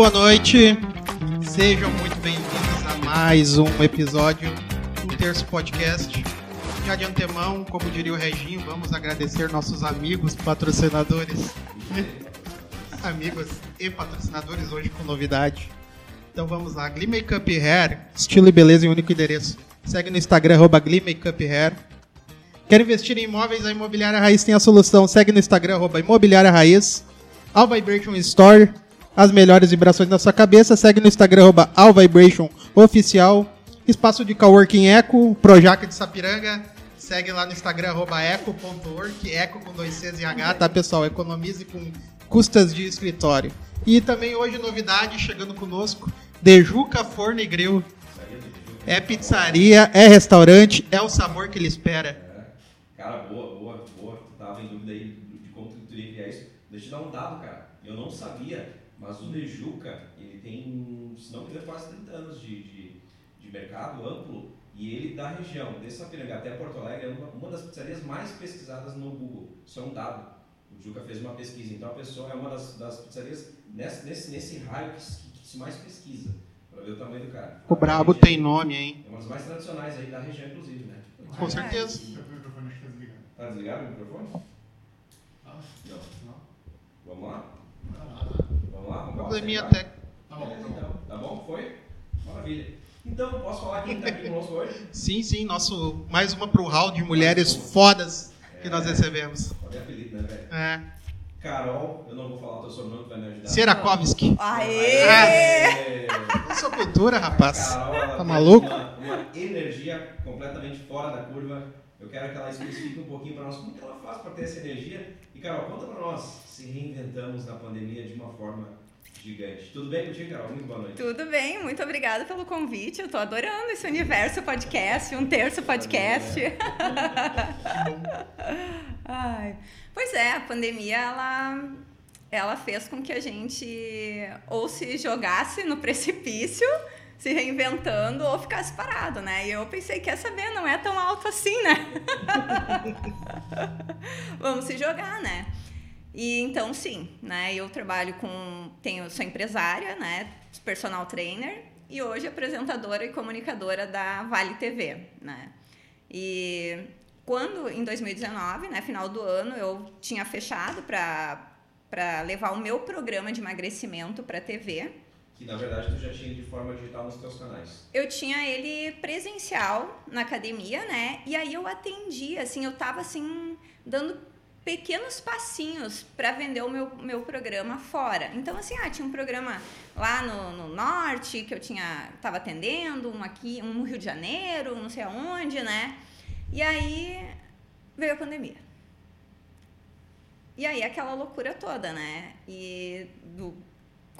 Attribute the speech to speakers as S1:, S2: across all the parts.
S1: Boa noite. Sejam muito bem-vindos a mais um episódio do Terço Podcast. Já de antemão, como diria o Reginho, vamos agradecer nossos amigos patrocinadores. amigos e patrocinadores hoje com novidade. Então vamos lá, Glee Makeup Hair, estilo e beleza em único endereço. Segue no Instagram, arroba Glee Makeup Hair. Quer investir em imóveis? A Imobiliária Raiz tem a solução. Segue no Instagram, arroba Imobiliária Raiz. All Vibration Store, as melhores vibrações da sua cabeça. Segue no Instagram, arroba Oficial. Espaço de Coworking Eco, Projac de Sapiranga. Segue lá no Instagram, eco.work, eco com dois Cs e H, tá pessoal? Economize com custas de escritório. E também hoje novidade chegando conosco, Dejuca Forno e Grill. É pizzaria, é restaurante, é o sabor que ele espera.
S2: Cara, boa, boa, boa. Tu tava em dúvida aí de como tu iria criar isso. Deixa eu te dar um dado, cara. Eu não sabia, mas o Dejuca, ele tem, se não me engano, quase 30 anos de, de, de mercado amplo e ele da região, de Sapiranga até Porto Alegre, é uma, uma das pizzarias mais pesquisadas no Google. Isso é um dado. O Juca fez uma pesquisa, então a pessoa é uma das, das pizzarias nesse, nesse, nesse raio que, que, que se mais pesquisa, para ver o tamanho do cara.
S1: O Brabo tem nome, hein?
S2: É uma das mais tradicionais aí da região, inclusive, né?
S1: Com certeza.
S3: O microfone acho que tá desligado.
S2: O microfone?
S3: Ah,
S2: Não.
S3: não.
S2: Vamos lá? Vamos lá? Vamos lá?
S1: Probleminha técnico.
S3: Tá bom, tá
S2: então. Tá bom? Foi? Maravilha. Então, posso falar quem está aqui conosco hoje?
S1: Sim, sim, nosso mais uma pro hall de mulheres fodas que nós recebemos.
S2: Olha apelido, né, velho?
S1: É.
S2: Carol, eu não vou falar o teu sobrenome, tu vai me ajudar.
S1: Serakovski.
S4: Aê!
S2: Aê!
S1: Essa é cultura, rapaz.
S2: Carol, ela
S1: Tá maluco?
S2: Uma, uma energia completamente fora da curva. Eu quero que ela especifique um pouquinho para nós como que ela faz para ter essa energia. E Carol, conta para nós se reinventamos na pandemia de uma forma gigante. Tudo bem contigo, Carol? Muito boa noite.
S4: Tudo bem, muito obrigada pelo convite. Eu tô adorando esse universo podcast, um terço podcast. Ai. Pois é, a pandemia ela ela fez com que a gente ou se jogasse no precipício, se reinventando ou ficasse parado, né? E eu pensei, quer saber, não é tão alto assim, né? Vamos se jogar, né? E então sim, né? Eu trabalho com, tenho, sou empresária, né? Personal trainer e hoje apresentadora e comunicadora da Vale TV, né? E quando em 2019, né, final do ano, eu tinha fechado para para levar o meu programa de emagrecimento para TV.
S2: Que na verdade tu já tinha de forma digital nos teus canais.
S4: Eu tinha ele presencial na academia, né? E aí eu atendia, assim, eu tava assim dando pequenos passinhos para vender o meu, meu programa fora. Então, assim, ah, tinha um programa lá no, no norte que eu tinha tava atendendo, um aqui, um no Rio de Janeiro, não sei aonde, né? E aí veio a pandemia. E aí aquela loucura toda, né? E do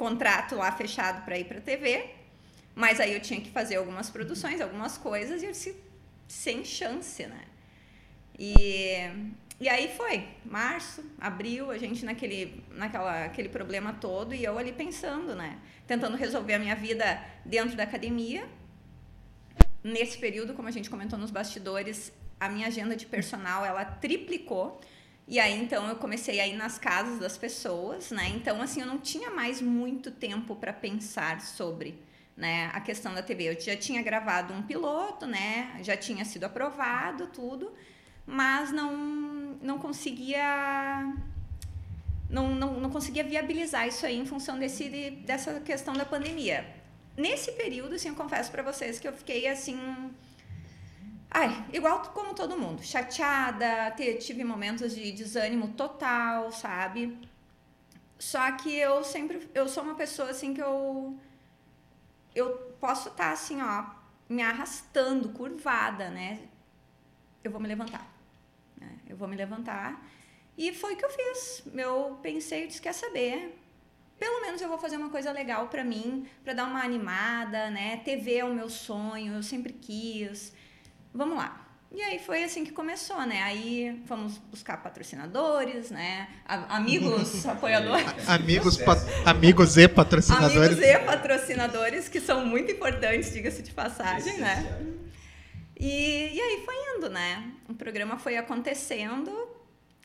S4: contrato lá fechado para ir para TV, mas aí eu tinha que fazer algumas produções, algumas coisas e eu disse sem chance, né? E e aí foi, março, abril, a gente naquele, naquela, aquele problema todo e eu ali pensando, né? Tentando resolver a minha vida dentro da academia. Nesse período, como a gente comentou nos bastidores, a minha agenda de personal, ela triplicou. E aí, então, eu comecei a ir nas casas das pessoas, né? Então, assim, eu não tinha mais muito tempo para pensar sobre né, a questão da TV. Eu já tinha gravado um piloto, né? Já tinha sido aprovado, tudo mas não, não conseguia não, não, não conseguia viabilizar isso aí em função desse, dessa questão da pandemia. Nesse período, assim, eu confesso para vocês que eu fiquei assim. Ai, igual como todo mundo, chateada, tive momentos de desânimo total, sabe? Só que eu sempre, eu sou uma pessoa assim que eu eu posso estar tá, assim, ó, me arrastando, curvada, né? Eu vou me levantar. Né? Eu vou me levantar. E foi o que eu fiz. Eu pensei, eu disse, quer saber? Pelo menos eu vou fazer uma coisa legal para mim, para dar uma animada, né? TV é o meu sonho, eu sempre quis. Vamos lá. E aí foi assim que começou, né? Aí fomos buscar patrocinadores, né? Amigos apoiadores.
S1: amigos, amigos e patrocinadores.
S4: Amigos e patrocinadores, que são muito importantes, diga-se de passagem, né? E, e aí foi indo, né? O programa foi acontecendo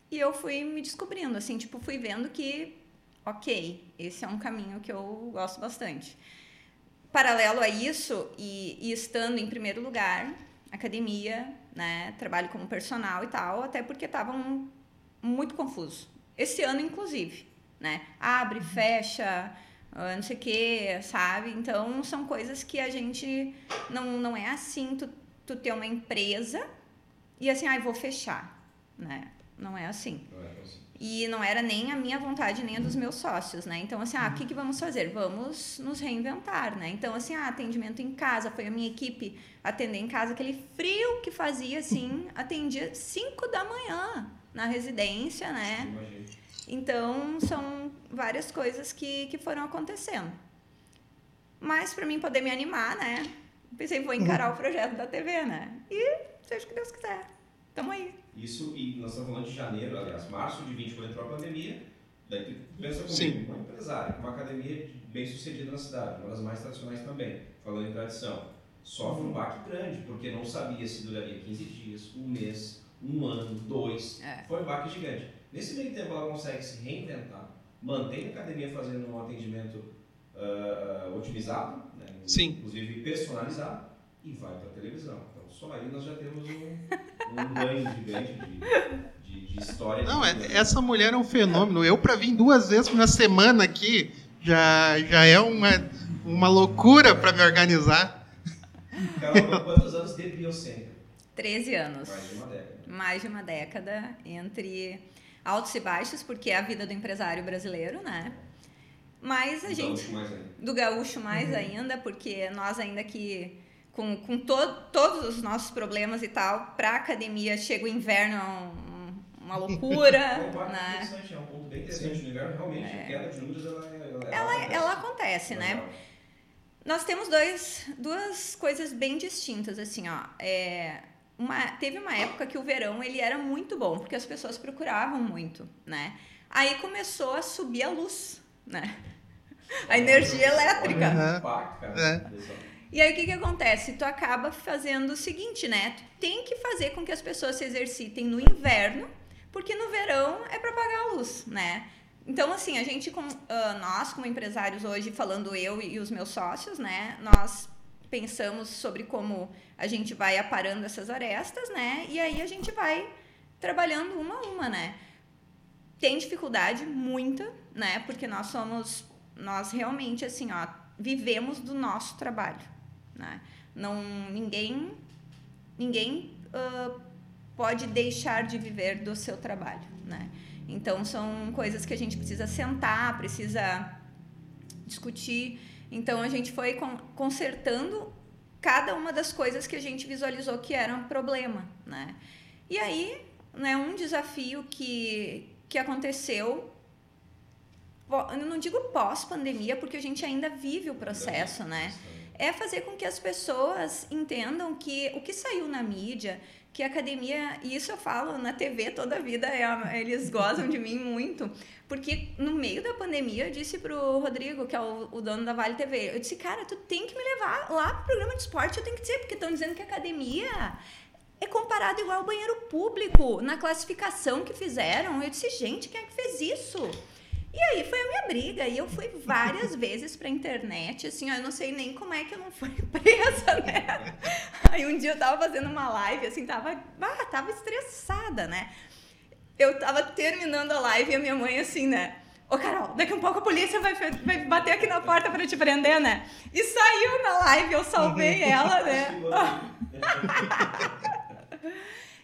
S4: e eu fui me descobrindo, assim, tipo, fui vendo que ok, esse é um caminho que eu gosto bastante. Paralelo a isso, e, e estando em primeiro lugar, academia, né, trabalho como personal e tal, até porque estavam muito confuso. Esse ano, inclusive, né? Abre, fecha, ah, não sei o que, sabe? Então, são coisas que a gente não, não é assim, tu, tu ter uma empresa e assim, ai, ah, vou fechar, né? Não é assim.
S2: Não é assim.
S4: E não era nem a minha vontade, nem a dos meus sócios, né? Então, assim, ah, o que, que vamos fazer? Vamos nos reinventar, né? Então, assim, ah, atendimento em casa, foi a minha equipe atender em casa, aquele frio que fazia, assim, atendia 5 da manhã na residência, né? Então, são várias coisas que, que foram acontecendo. Mas, para mim poder me animar, né? Pensei, vou encarar o projeto da TV, né? E seja o que Deus quiser. Tamo aí.
S2: Isso, e nós estamos falando de janeiro, aliás, março de 20, quando entrou a pandemia. Daí tu pensa comigo,
S1: Sim.
S2: uma empresária, uma academia bem sucedida na cidade, uma das mais tradicionais também, falando em tradição. Sofre um baque grande, porque não sabia se duraria 15 dias, um mês, um ano, dois.
S4: É.
S2: Foi um baque gigante. Nesse meio tempo ela consegue se reinventar, mantém a academia fazendo um atendimento ah, otimizado, né?
S1: Sim.
S2: inclusive personalizado, e vai para a televisão. Só aí nós já temos um, um ganho gigante de, de, de história.
S1: Não,
S2: de
S1: é- essa mulher é um fenômeno. Eu, para vir duas vezes na semana aqui, já, já é uma, uma loucura para me organizar.
S2: Carol, quantos anos de biocêntrico?
S4: 13 anos.
S2: Mais de uma década.
S4: mais de uma década entre altos e baixos, porque é a vida do empresário brasileiro, né? Mas a
S2: Então,
S4: gente
S2: mais ainda.
S4: do gaúcho mais ainda, porque nós ainda que com, com to, todos os nossos problemas e tal, para academia chega o inverno é um- uma loucura,
S2: É um ponto
S4: né?
S2: interessante, é um ponto bem interessante no inverno. Realmente, a queda de números ela, ela,
S4: Ela,
S2: acontece.
S4: ela acontece, né? Nós temos dois, duas coisas bem distintas, assim, ó. É, uma, teve uma época que o verão ele era muito bom, porque as pessoas procuravam muito, né? Aí começou a subir a luz, né? A energia elétrica.
S2: O cara,
S1: É.
S4: E aí o que que acontece? Tu acaba fazendo o seguinte, né? Tu tem que fazer com que as pessoas se exercitem no inverno, porque no verão é para pagar a luz, né? Então, assim, a gente, ah, nós como empresários hoje, falando eu e os meus sócios, né? Nós pensamos sobre como a gente vai aparando essas arestas, né? E aí a gente vai trabalhando uma a uma, né? Tem dificuldade, muita, né? Porque nós somos, nós realmente, assim, ó, vivemos do nosso trabalho, né? Não, ninguém, ninguém ah, pode deixar de viver do seu trabalho, né? Então, são coisas que a gente precisa sentar, precisa discutir. Então, a gente foi con- consertando cada uma das coisas que a gente visualizou que era um problema, né? E aí, né, um desafio que, que aconteceu, eu não digo pós-pandemia, porque a gente ainda vive o processo, né? É fazer com que as pessoas entendam que o que saiu na mídia, que a academia, e isso eu falo na TV toda a vida, é eles gozam de mim muito, porque no meio da pandemia eu disse pro Rodrigo, que é o, o dono da Vale TV, eu disse, cara, tu tem que me levar lá pro programa de esporte, eu tenho que dizer, porque estão dizendo que a academia é comparado igual ao banheiro público, na classificação que fizeram. Eu disse, gente, quem é que fez isso? E aí foi a minha briga. E eu fui várias vezes pra internet, assim, ó, eu não sei nem como é que eu não fui presa, né? Aí um dia eu tava fazendo uma live, assim, tava, ah, tava estressada, né? Eu tava terminando a live e a minha mãe, assim, né? Ô, Carol, daqui a pouco a polícia vai, vai bater aqui na porta pra te prender, né? E saiu na live, eu salvei ela, né?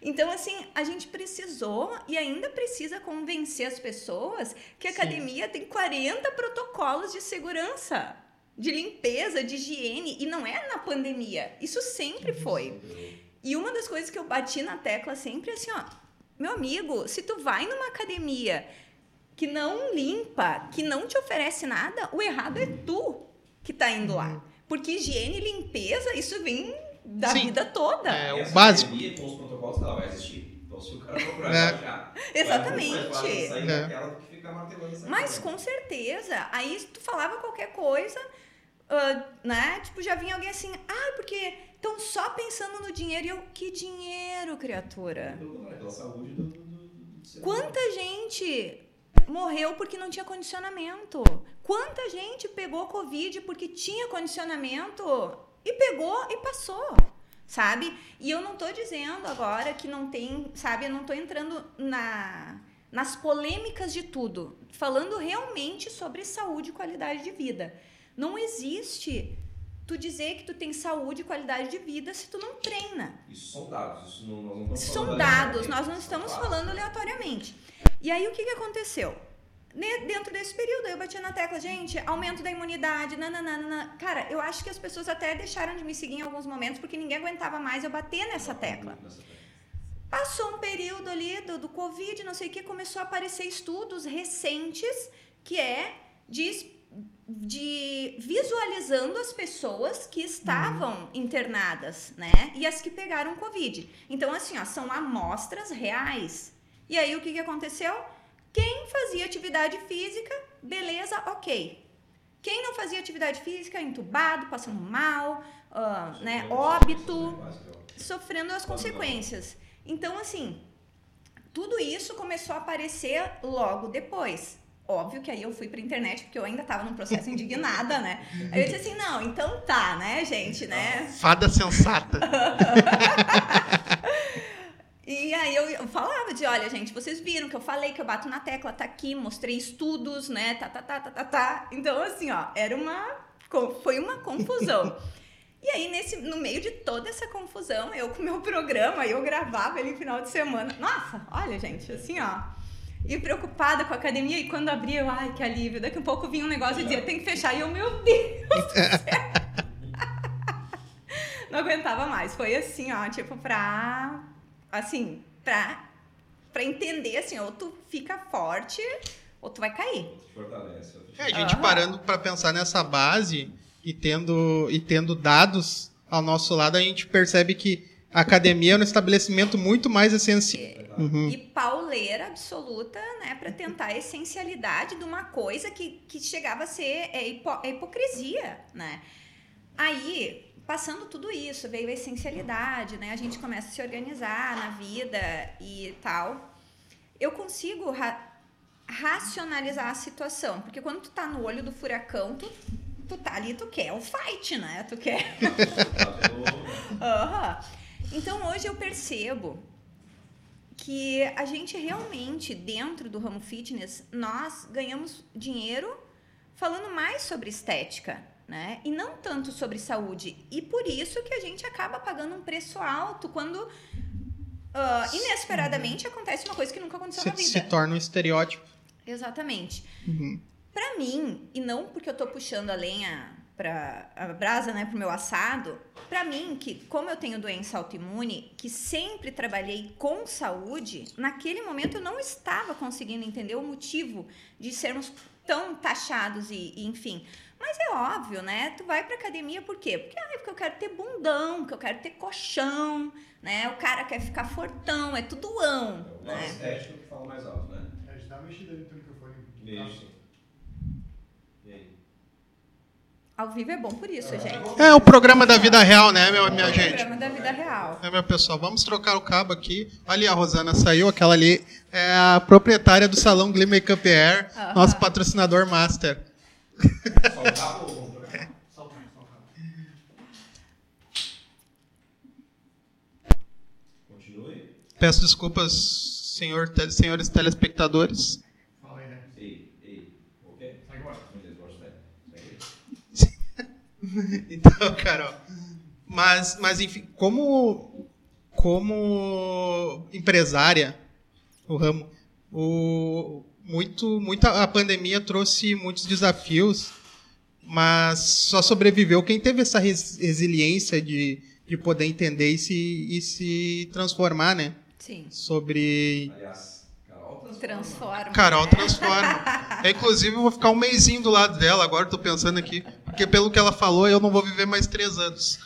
S4: Então, assim, a gente precisou e ainda precisa convencer as pessoas que a
S1: Sim.
S4: academia tem 40 protocolos de segurança, de limpeza, de higiene, e não é na pandemia. Isso sempre foi. E uma das coisas que eu bati na tecla sempre é assim, ó, meu amigo, se tu vai numa academia que não limpa, que não te oferece nada, o errado é tu que tá indo lá. Porque higiene e limpeza, isso vem da
S1: Sim.
S4: vida toda.
S1: É, o
S2: Essa
S1: básico.
S2: Protocolos ela vai existir. Então, se o cara procurar
S1: É.
S2: achar,
S4: Exatamente.
S2: vai
S1: É.
S2: daquela do que ficar martelando essa
S4: Mas
S2: coisa.
S4: com certeza. Aí se tu falava qualquer coisa, ah, né? Tipo, já vinha alguém assim, ah, porque estão só pensando no dinheiro. E eu, que dinheiro, criatura?
S2: Pelo contrário, pela saúde do.
S4: Quanta gente morreu porque não tinha condicionamento. Quanta gente pegou Covid porque tinha condicionamento e pegou e passou, sabe? E eu não tô dizendo agora que não tem, sabe? Eu não tô entrando na, nas polêmicas de tudo. Falando realmente sobre saúde e qualidade de vida. Não existe tu dizer que tu tem saúde e qualidade de vida se tu não treina.
S2: Isso são dados, isso não, nós não estamos
S4: São dados, nós não estamos falando aleatoriamente. E aí o que, que aconteceu? Ne- Dentro desse período, eu bati na tecla, gente, aumento da imunidade, nananana. Cara, eu acho que as pessoas até deixaram de me seguir em alguns momentos porque ninguém aguentava mais eu bater nessa tecla.
S2: Nessa tecla.
S4: Passou um período ali do, do Covid, não sei o que, começou a aparecer estudos recentes que é de, de visualizando as pessoas que estavam internadas, né? E as que pegaram Covid. Então, assim, ó, são amostras reais. E aí, o que, que aconteceu? Quem fazia atividade física, beleza, ok. Quem não fazia atividade física, entubado, passando mal, ah, né, óbito sofrendo as consequências. Então, assim, tudo isso começou a aparecer logo depois. Óbvio que aí eu fui pra internet, porque eu ainda tava num processo indignada, né? Aí eu disse assim, não, então tá, né, gente, né?
S1: Fada sensata.
S4: E aí eu, eu falava de, olha, gente, vocês viram que eu falei que eu bato na tecla, tá aqui, mostrei estudos, né? Tá, tá, tá, tá, tá, tá. Então, assim, ó, era uma. Foi uma confusão. E aí, nesse, no meio de toda essa confusão, eu com o meu programa, eu gravava ele no final de semana. Nossa, olha, gente, assim, ó. E preocupada com a academia, e quando abria, eu, ai, que alívio. Daqui a pouco vinha um negócio e dizia, tem que fechar. E eu, meu Deus do céu. Não aguentava mais. Foi assim, ó, tipo, pra. Assim, pra, pra entender, assim, ou tu fica forte, ou tu vai cair.
S2: Fortalece.
S1: É, a gente
S4: Aham.
S1: parando pra pensar nessa base e tendo, e tendo dados ao nosso lado, a gente percebe que a academia é um estabelecimento muito mais essencial. Uhum.
S4: E pauleira absoluta, né, pra tentar a essencialidade de uma coisa que, que chegava a ser é, hipo- é hipocrisia, né? Aí, passando tudo isso, veio a essencialidade, né? A gente começa a se organizar na vida e tal. Eu consigo ra- racionalizar a situação, porque quando tu tá no olho do furacão, tu, tu tá ali, tu quer o fight, né? Tu quer Aham. Então hoje eu percebo que a gente realmente, dentro do ramo fitness, nós ganhamos dinheiro falando mais sobre estética, né? E não tanto sobre saúde. E por isso que a gente acaba pagando um preço alto quando ah, inesperadamente acontece uma coisa que nunca aconteceu na
S1: Se,
S4: vida.
S1: se torna um estereótipo.
S4: Exatamente.
S1: Uhum.
S4: Pra mim, e não porque eu tô puxando a lenha pra a brasa, né, pro meu assado, pra mim, que como eu tenho doença autoimune, que sempre trabalhei com saúde, naquele momento eu não estava conseguindo entender o motivo de sermos tão taxados e, e enfim. Mas é óbvio, né? Tu vai pra academia por quê? Porque, ah, porque eu quero ter bundão, porque eu quero ter colchão, né? O cara quer ficar fortão, é tudoão,
S2: É o
S4: né?
S2: estético que fala mais alto, né?
S3: A gente dá uma mexida ali no microfone.
S2: Isso. E aí?
S4: Ao vivo é bom por isso, gente.
S1: É o programa da vida real, né, meu, minha
S4: É o
S1: gente?
S4: programa da vida real.
S1: É, meu pessoal, vamos trocar o cabo aqui. Ali a Rosana saiu, aquela ali é a proprietária do salão Glee Makeup Air,
S4: Aham.
S1: nosso patrocinador master.
S2: Só o cabo ou vamos
S3: solta.
S2: Continue.
S1: Peço desculpas, senhor, te- senhores telespectadores.
S3: Fala aí, né?
S2: Ei, ei. Ok?
S3: Sai agora.
S1: Então, Carol. Mas, mas enfim, como, como empresária, o ramo, o, muito, muita, a pandemia trouxe muitos desafios, mas só sobreviveu quem teve essa res- resiliência de, de poder entender e se, e se transformar, né?
S4: Sim.
S1: Sobre.
S2: Aliás, Carol transforma.
S4: Transforma.
S1: Carol transforma. É, inclusive, eu vou ficar um mêsinho do lado dela agora, tô pensando aqui. Porque pelo que ela falou, eu não vou viver mais três anos.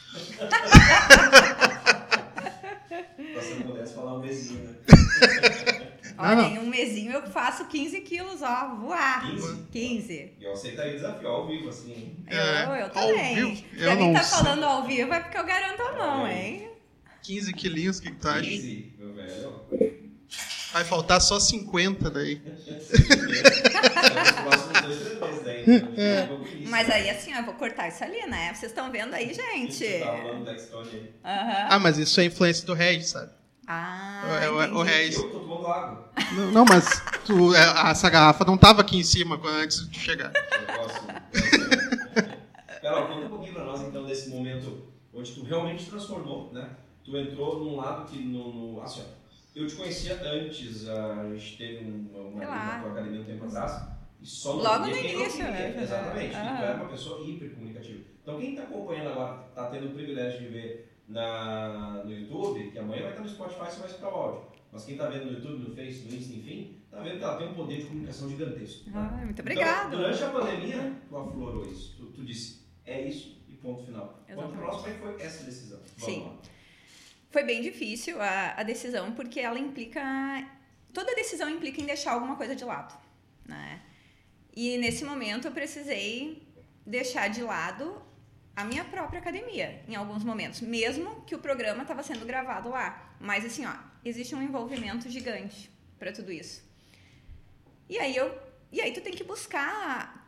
S2: Pra ser modesto, falar um beijinho, né?
S4: Olha,
S1: Não.
S4: em um mesinho eu faço 15 quilos, ó, voar.
S2: 15?
S4: 15.
S2: E eu aceitaria o desafio ao vivo, assim. hein?
S4: Eu,
S1: É,
S4: eu
S1: ao
S4: também.
S1: vivo?
S4: Pra
S1: Eu
S4: mim
S1: não
S4: tá
S1: sei.
S4: falando ao vivo é porque eu garanto a mão,
S2: aí.
S4: hein?
S1: 15 quilinhos, o que, que tu acha?
S2: Easy, meu velho.
S1: Vai faltar só 50 daí.
S2: Então, vamos por isso.
S4: Mas aí, assim, ó, eu vou cortar isso ali, né? Vocês estão vendo aí, gente? Aham.
S1: Ah, mas isso é influência do Regis, sabe?
S4: Ah,
S1: É, o- o
S4: entendi.
S1: Regis.
S2: Eu tô tomando água.
S1: Não, não, mas tu- é, essa garrafa não tava aqui em cima antes de chegar.
S2: Eu posso. Carol, conta um pouquinho pra nós então desse momento onde tu realmente transformou, né? Tu entrou num lado que no. no assim, ó, eu te conhecia antes, a gente teve um- uma uma na tua academia um tempo atrás. E só
S4: Logo no início, né?
S2: Exatamente.
S4: Ah.
S2: tu era uma pessoa hiper comunicativa. Então quem tá acompanhando agora, tá tendo o privilégio de ver na, no YouTube, que amanhã vai estar no Spotify, você vai escutar o áudio. Mas quem tá vendo no YouTube, no Face, no Insta, enfim, tá vendo que ela tem um poder de comunicação gigantesco. né?
S4: Ai, muito
S2: Então,
S4: obrigada.
S2: durante a pandemia, tu aflorou isso. Tu, tu disse, é isso e ponto final.
S4: Exatamente.
S2: nós como é foi essa decisão. Vamos
S4: Sim.
S2: lá.
S4: Foi bem difícil a, a decisão, porque ela implica. Toda decisão implica em deixar alguma coisa de lado, né? E nesse momento eu precisei deixar de lado a minha própria academia, em alguns momentos, mesmo que o programa estava sendo gravado lá. Mas assim, ó, existe um envolvimento gigante para tudo isso. E aí eu, e aí tu tem que buscar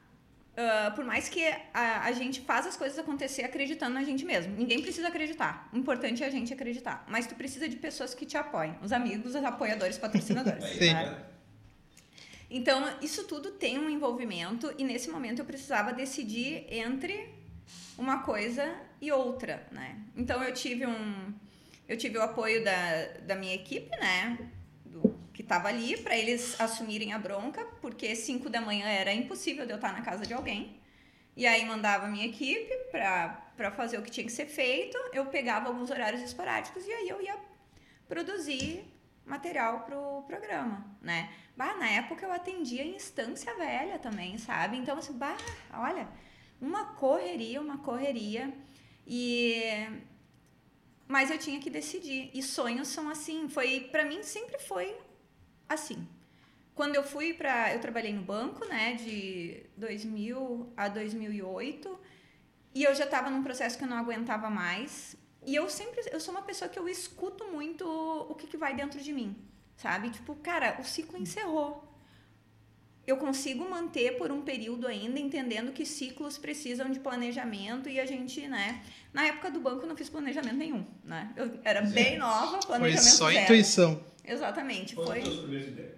S4: ah, por mais que a, a gente faz as coisas acontecer acreditando na gente mesmo. Ninguém precisa acreditar. O importante é a gente acreditar. Mas tu precisa de pessoas que te apoiem. Os amigos, os apoiadores, patrocinadores.
S1: Sim.
S2: né?
S4: Então, isso tudo tem um envolvimento e nesse momento eu precisava decidir entre uma coisa e outra, né? Então eu tive um eu tive o apoio da, da minha equipe, né? Do, que estava ali para eles assumirem a bronca, porque 5 da manhã era impossível de eu estar na casa de alguém. E aí mandava a minha equipe para fazer o que tinha que ser feito, eu pegava alguns horários esporádicos e aí eu ia produzir material pro programa, né? Bah, na época eu atendia em instância velha também, sabe? Então, assim, bah, olha, uma correria, uma correria. E mas eu tinha que decidir. E sonhos são assim, foi para mim sempre foi assim. Quando eu fui para, eu trabalhei no banco, né, de 2000 a 2008, e eu já estava num processo que eu não aguentava mais. E eu sempre, eu sou uma pessoa que eu escuto muito o que, que vai dentro de mim, sabe? Tipo, cara, o ciclo encerrou. Eu consigo manter por um período ainda, entendendo que ciclos precisam de planejamento e a gente, né? Na época do banco eu não fiz planejamento nenhum, né? Eu era bem nova,
S1: Foi
S4: planejamento
S1: só
S4: zero.
S1: intuição.
S4: Exatamente,
S2: Foi,
S4: foi.
S2: um dos primeiros empregos?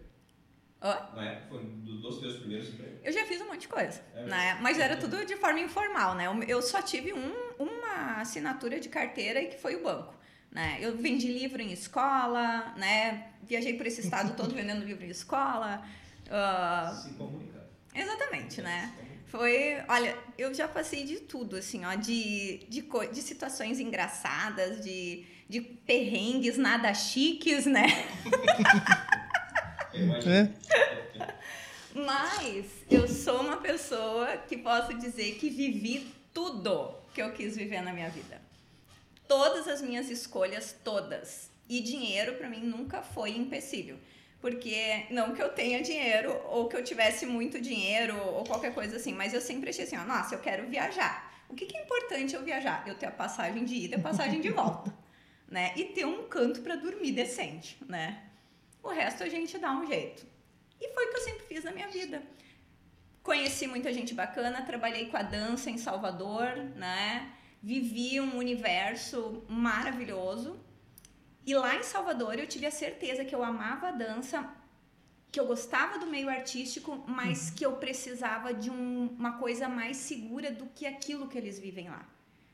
S2: Época foi um dos teus primeiros empregos?
S4: Eu já fiz um monte de coisa,
S2: É
S4: né? Mas era tudo de forma informal, né? Eu só tive um, uma assinatura de carteira e que foi o banco, né? Eu vendi livro em escola, né? Viajei por esse estado todo vendendo livro em escola. Ah,
S2: Se comunicar.
S4: exatamente, né? Foi, olha, eu já passei de tudo, assim, ó, de, de, co- de situações engraçadas, de, de perrengues nada chiques, né?
S1: É.
S4: Mas eu sou uma pessoa que posso dizer que vivi tudo que eu quis viver na minha vida. Todas as minhas escolhas, todas. E dinheiro para mim nunca foi empecilho. Porque não que eu tenha dinheiro ou que eu tivesse muito dinheiro ou qualquer coisa assim, mas eu sempre achei assim, ó, nossa, eu quero viajar. O que, que é importante eu viajar? Eu ter a passagem de ida e a passagem de volta, né? E ter um canto para dormir decente, né? O resto a gente dá um jeito. E foi o que eu sempre fiz na minha vida. Conheci muita gente bacana, trabalhei com a dança em Salvador, né? Vivi um universo maravilhoso. E lá em Salvador eu tive a certeza que eu amava a dança, que eu gostava do meio artístico, mas que eu precisava de um- uma coisa mais segura do que aquilo que eles vivem lá,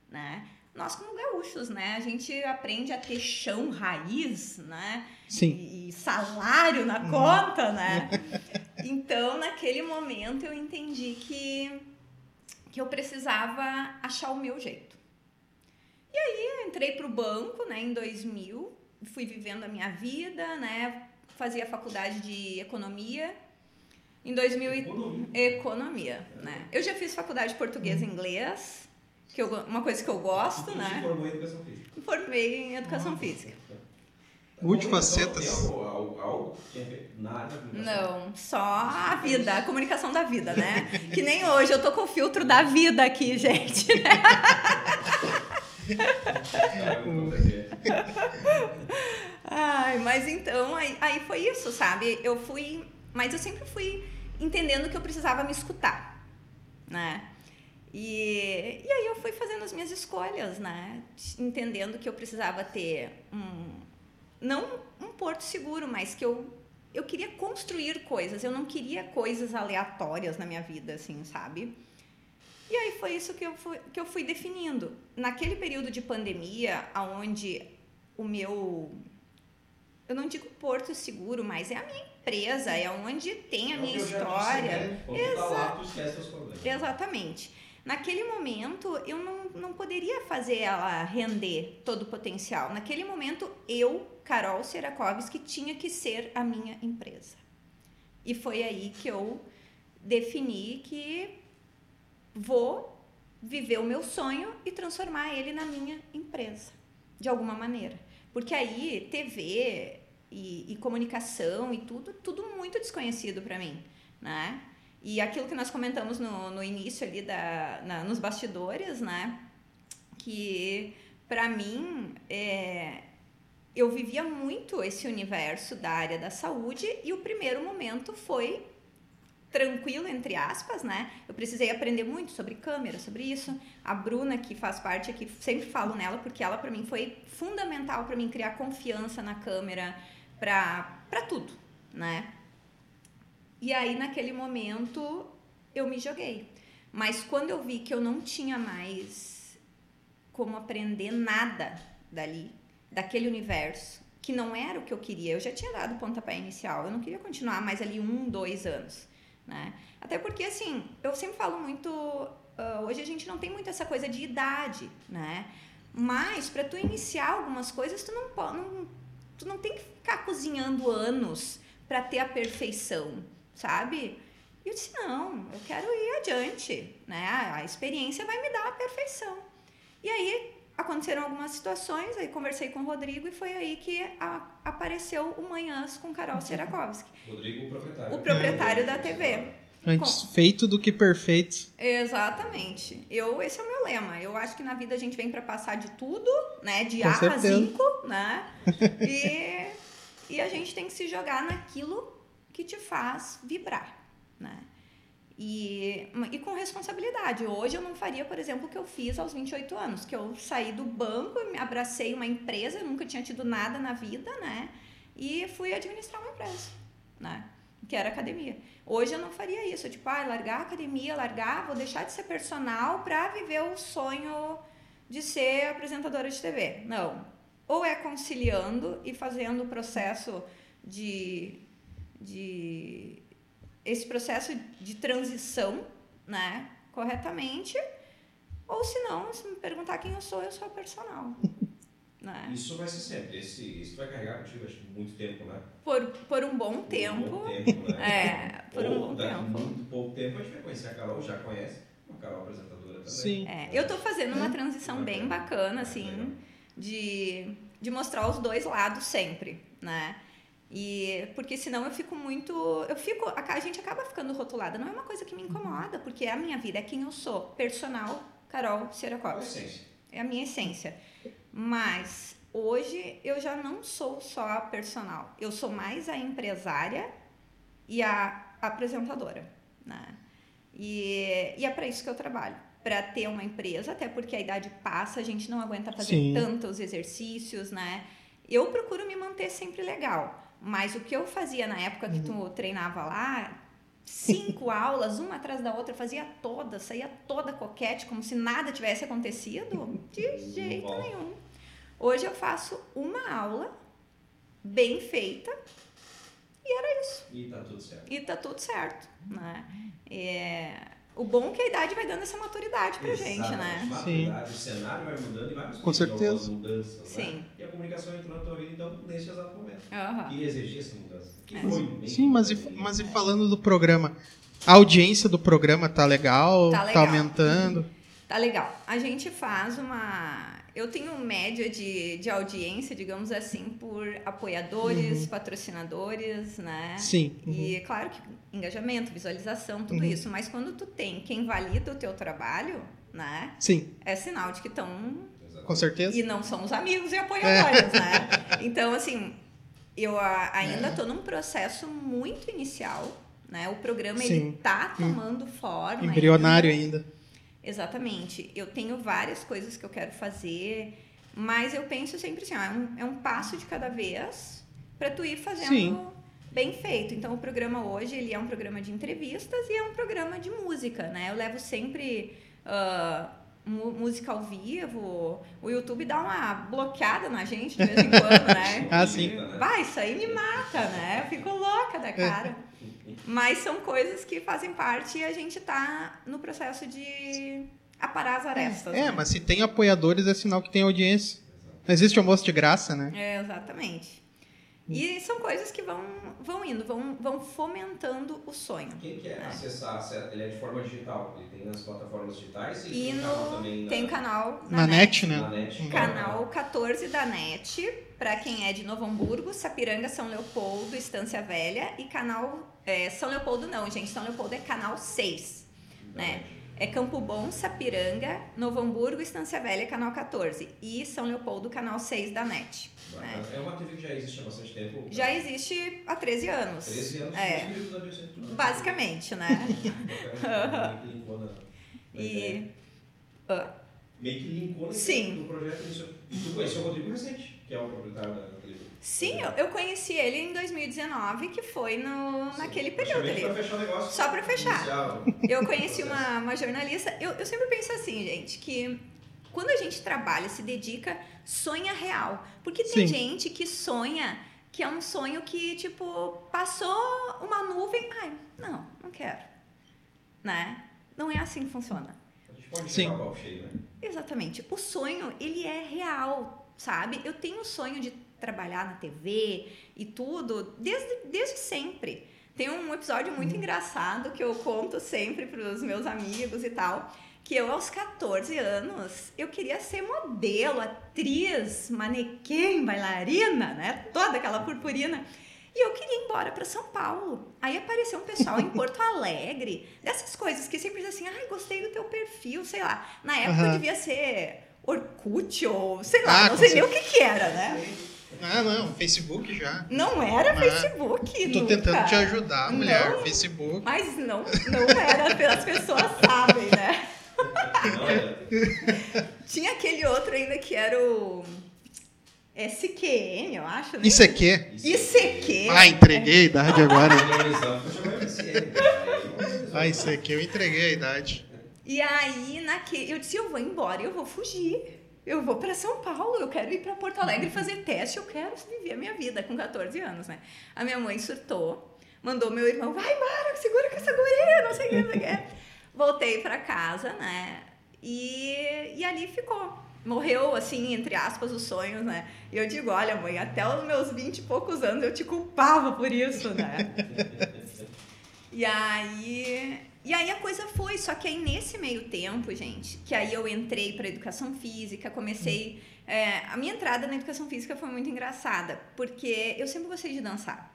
S4: né? Nós como gaúchos, né? A gente aprende a ter chão raiz, né?
S1: Sim.
S4: e, e salário na conta, né? Então, naquele momento, eu entendi que, que eu precisava achar o meu jeito. E aí, eu entrei para o banco, né, em 2000, fui vivendo a minha vida, né? Fazia faculdade de economia. Em 2000 e-
S2: Economia.
S4: economia, né? Eu já fiz faculdade de português e inglês, que eu, uma coisa que eu gosto,
S2: se
S4: né?
S2: formou em educação física.
S4: Me Formei em educação física.
S1: Multifacetas.
S2: Tem algo, algo, algo que é feito na área da comunicação?
S4: Não, só a vida, a comunicação da vida, né? Que nem hoje, eu tô com o filtro da vida aqui, gente.
S2: Não, eu não vou fazer.
S4: Ai, mas então, aí, aí foi isso, sabe? Eu fui. Mas eu sempre fui entendendo que eu precisava me escutar, né? E, e aí eu fui fazendo as minhas escolhas, né? Entendendo que eu precisava ter um. Não um porto seguro, mas que eu, eu queria construir coisas. Eu não queria coisas aleatórias na minha vida, assim, sabe? E aí foi isso que eu fui, que eu fui definindo. Naquele período de pandemia, onde o meu. Eu não digo porto seguro, mas é a minha empresa, é onde tem a
S2: É
S4: minha
S2: que
S4: história.
S2: disse, né? Tu tá lá.
S4: Exatamente. Naquele momento, eu não, não poderia fazer ela render todo o potencial. Naquele momento, eu, Carol Serakovski, tinha que ser a minha empresa. E foi aí que eu defini que vou viver o meu sonho e transformar ele na minha empresa, de alguma maneira. Porque aí, TV e, e comunicação e tudo, tudo muito desconhecido para mim, né? E aquilo que nós comentamos no, no início ali da, na, nos bastidores, né? Que para mim é, eu vivia muito esse universo da área da saúde e o primeiro momento foi tranquilo entre aspas, né? Eu precisei aprender muito sobre câmera, sobre isso. A Bruna que faz parte aqui, sempre falo nela porque ela para mim foi fundamental para mim criar confiança na câmera para tudo, né? E aí, naquele momento, eu me joguei. Mas quando eu vi que eu não tinha mais como aprender nada dali, daquele universo, que não era o que eu queria, eu já tinha dado pontapé inicial, eu não queria continuar mais ali um, dois anos. Né? Até porque, assim, eu sempre falo muito. Uh, hoje a gente não tem muito essa coisa de idade, né? Mas para tu iniciar algumas coisas, tu não, não, tu não tem que ficar cozinhando anos para ter a perfeição sabe? E eu disse, não, eu quero ir adiante, né? A experiência vai me dar a perfeição. E aí aconteceram algumas situações, aí conversei com o Rodrigo e foi aí que a, apareceu o Manhãs com Carol Serakovski,
S2: Rodrigo, o proprietário.
S4: o proprietário da TV.
S1: Antes feito do que perfeito.
S4: Exatamente. Eu, esse é o meu lema. Eu acho que na vida a gente vem para passar de tudo, né? De
S1: Com
S4: A a
S1: certeza.
S4: zinco, né? E, e a gente tem que se jogar naquilo que te faz vibrar, né? E, e com responsabilidade. Hoje eu não faria, por exemplo, o que eu fiz aos 28 anos, que eu saí do banco, abracei uma empresa, nunca tinha tido nada na vida, né? E fui administrar uma empresa, né? Que era academia. Hoje eu não faria isso, tipo, ah, largar a academia, largar, vou deixar de ser personal para viver o sonho de ser apresentadora de TV. Não. Ou é conciliando e fazendo o processo de de esse processo de transição, né, corretamente, ou se não, se me perguntar quem eu sou, eu sou a personal, né?
S2: Isso vai ser sempre. Esse, isso vai carregar contigo, acho que muito tempo, né?
S4: Por, por um bom
S2: Por um
S4: tempo,
S2: bom tempo, né?
S4: é, por um
S2: Ou
S4: bom
S2: daqui
S4: tempo.
S2: muito pouco tempo a gente vai conhecer a Carol, já conhece. A Carol apresentadora também.
S1: Sim.
S4: É, eu tô fazendo uma transição bem bacana, assim, de, de mostrar os dois lados sempre, né? E porque senão eu fico muito, eu fico, a, gente acaba ficando rotulada. Não é uma coisa que me incomoda, porque é a minha vida, é quem eu sou, personal Carol Serakovski.
S2: essência?
S4: É a minha essência. Mas hoje eu já não sou só a personal. Eu sou mais a empresária e a apresentadora, né? E, e é para isso que eu trabalho. Para ter uma empresa, até porque a idade passa, a gente não aguenta fazer
S1: Sim.
S4: tantos exercícios, né? Eu procuro me manter sempre legal. Mas o que eu fazia na época que tu treinava lá, cinco aulas, uma atrás da outra, fazia todas, saía toda coquete, como se nada tivesse acontecido, de jeito
S2: Bom.
S4: nenhum. Hoje eu faço uma aula bem feita e era isso.
S2: E tá tudo certo.
S4: E tá tudo certo, né? É, o bom é que a idade vai dando essa maturidade pra gente, né?
S1: Sim.
S2: O cenário vai mudando e vai nos
S1: Com certeza.
S2: mudanças, né?
S4: Sim.
S2: E a comunicação entrou na tua vida, então, nesse exato momento.
S4: Aham.
S2: Que exigia essa mudança. Que
S4: É.
S2: foi bem
S1: Sim, mas e, mas e falando do programa, a audiência do programa tá legal?
S4: Tá legal.
S1: aumentando?
S4: Tá legal. A gente faz uma. Eu tenho média de, de audiência, digamos assim, por apoiadores, patrocinadores, né?
S1: Sim. uhum.
S4: E claro que engajamento, visualização, tudo
S1: Uhum.
S4: isso. Mas quando tu tem quem valida o teu trabalho, né?
S1: Sim,
S4: É sinal de que estão
S1: com certeza.
S4: e não são os amigos e apoiadores, né? Então, assim, Eu a- ainda estou num processo muito inicial, né? O programa
S1: Sim.
S4: ele tá tomando forma.
S1: Embrionário
S4: ainda.
S1: ainda.
S4: Exatamente. Eu tenho várias coisas que eu quero fazer, mas eu penso sempre assim, ó, é, um, é um passo de cada vez para tu ir fazendo
S1: Sim.
S4: bem feito. Então o programa hoje ele é um programa de entrevistas e é um programa de música, né? Eu levo sempre mu- música ao vivo. O YouTube dá uma bloqueada na gente de vez em quando, né?
S1: Ah, sim.
S4: Vai, isso aí me mata, né? Eu fico louca da cara. Mas são coisas que fazem parte e a gente tá no processo de aparar as arestas.
S1: É,
S4: né?
S1: mas se tem apoiadores é sinal que tem audiência. Não existe almoço de graça, né?
S4: É, exatamente. E são coisas que vão, vão indo, vão, vão fomentando o sonho.
S2: Quem quer
S4: É.
S2: acessar, acessa- ele é de forma digital, ele tem nas plataformas digitais e,
S4: E
S2: tem canal
S4: no,
S2: também
S4: tem
S2: na,
S4: o canal
S1: Na net, né?
S2: na net.
S4: Canal 14 da NET, para quem é de Novo Hamburgo, Sapiranga, São Leopoldo, Estância Velha. E canal. é, São Leopoldo não, gente. São Leopoldo é canal 6.
S2: Da
S4: né?
S2: net.
S4: É Campo Bom, Sapiranga, Novo Hamburgo, Estância Velha, canal 14. E São Leopoldo, canal 6 da NET.
S2: Bacana. É uma TV que já existe há bastante tempo.
S4: Já existe há 13 anos.
S2: 13 anos
S4: É. Basicamente, né? E. Hã?
S2: Meio que linkou do projeto. E tu conheceu o Rodrigo Recente, que é o proprietário da.
S4: Sim, eu, eu conheci ele em 2019, que foi no, naquele período ali.
S2: Pra fechar o negócio.
S4: Só pra fechar.
S2: Inicial.
S4: Eu conheci uma, uma jornalista. Eu, eu sempre penso assim, gente, que quando a gente trabalha, se dedica, sonha real. Porque tem
S1: Sim.
S4: gente que sonha que é um sonho que, tipo, passou uma nuvem. Ai, não, não quero. Né? Não é assim que funciona.
S2: A gente pode
S1: Sim.
S2: cheio, né?
S4: Exatamente. O sonho, ele é real, sabe? Eu tenho o sonho de trabalhar na TV e tudo desde, desde sempre. Tem um episódio muito engraçado que eu conto sempre para os meus amigos e tal, que eu aos 14 anos, eu queria ser modelo, atriz, manequim, bailarina, né? Toda aquela purpurina. E eu queria ir embora para São Paulo. Aí apareceu um pessoal em Porto Alegre, dessas coisas que sempre dizem assim, ai, gostei do teu perfil, sei lá. Na época
S1: Aham.
S4: devia ser Orkut ou sei lá,
S1: Ah,
S4: não sei nem o que que era, né?
S1: Ah, não, Facebook já.
S4: Não era
S1: Ah,
S4: Facebook,
S1: Tô
S4: nunca.
S1: tentando te ajudar, mulher.
S4: Não.
S1: Facebook.
S4: Mas não, não era, as pessoas sabem, né? Tinha aquele outro ainda que era o SQM, eu acho, né?
S1: Isso aqui.
S4: ICQ.
S1: Ah, entreguei a idade agora. Ah, isso aqui eu entreguei a idade.
S4: E aí, naquele, eu disse, eu vou embora, eu vou fugir. Eu vou para São Paulo, eu quero ir para Porto Alegre fazer teste, eu quero viver a minha vida com 14 anos, né? A minha mãe surtou, mandou meu irmão, vai embora, segura com essa guria, não sei o que, não sei o que. Voltei para casa, né? E, e ali ficou. Morreu, assim, entre aspas, os sonhos, né? E eu digo, olha, mãe, até os meus 20 e poucos anos eu te culpava por isso, né? E aí, e aí a coisa foi, só que aí nesse meio tempo, gente, que aí eu entrei para educação física, comecei, é, a minha entrada na educação física foi muito engraçada, porque eu sempre gostei de dançar.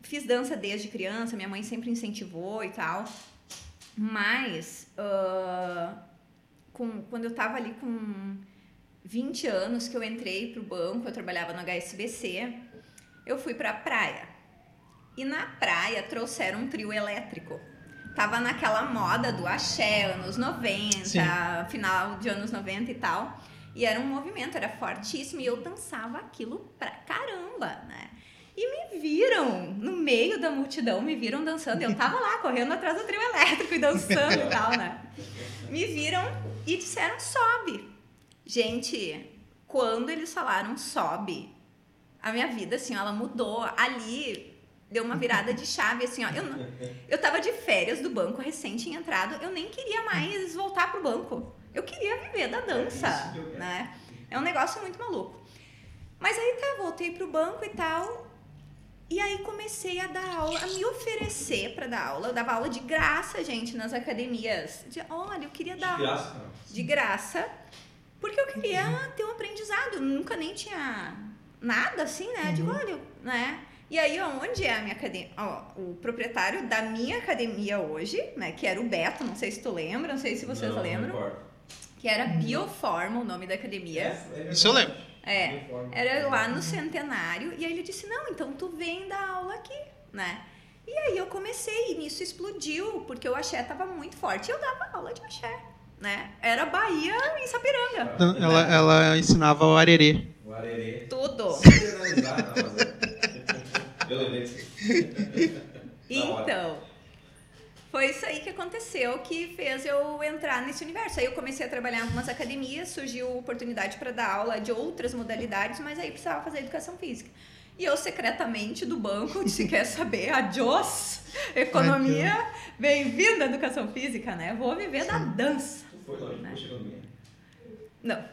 S4: Fiz dança desde criança, minha mãe sempre incentivou e tal, mas ah, com, quando eu tava ali com 20 anos que eu entrei pro banco, eu trabalhava no HSBC, eu fui pra praia. E na praia trouxeram um trio elétrico. Tava naquela moda do axé, anos 90,
S1: Sim.
S4: final de anos 90 e tal. E era um movimento, era fortíssimo. E eu dançava aquilo pra caramba, né? E me viram no meio da multidão, me viram dançando. Eu tava lá correndo atrás do trio elétrico e dançando e tal, né? Me viram e disseram sobe. Gente, quando eles falaram sobe, a minha vida, assim, ela mudou. Ali deu uma virada de chave, assim, ó. Eu, não- eu tava de férias do banco, recém tinha entrado, eu nem queria mais voltar pro banco. Eu queria viver da dança,
S2: É
S4: né? É um negócio muito maluco. Mas aí tá, voltei pro banco e tal. E aí comecei a dar aula, a me oferecer para dar aula. Eu dava aula de graça, gente, nas academias. De, olha, eu queria dar
S2: De graça,
S4: de graça, porque eu queria ter um aprendizado. Eu nunca nem tinha nada assim, né? Eu Digo, olha, né? E aí, onde é a minha academia? Ó, o proprietário da minha academia hoje, né? Que era o Beto, não sei se tu lembra, não sei se vocês
S2: Não, não
S4: lembram.
S2: importa.
S4: Que era Bioforma, o nome da academia.
S2: É, é
S1: Isso eu lembro.
S4: É. Era lá no centenário. E aí ele disse: Não, então tu vem dar aula aqui, né? E aí eu comecei, e nisso explodiu, porque o axé tava muito forte. E eu dava aula de axé, né? Era Bahia em Sapiranga.
S1: Ela, ela ensinava o arerê.
S2: O arerê.
S4: Tudo. Então, foi isso aí que aconteceu que fez eu entrar nesse universo. Aí eu comecei a trabalhar em algumas academias, surgiu oportunidade para dar aula de outras modalidades, mas aí precisava fazer educação física. E eu, secretamente, do banco, disse: quer saber? Adiós, economia, bem-vinda à educação física, né? Vou viver da dança.
S2: Tu foi longe,
S4: Né? Não,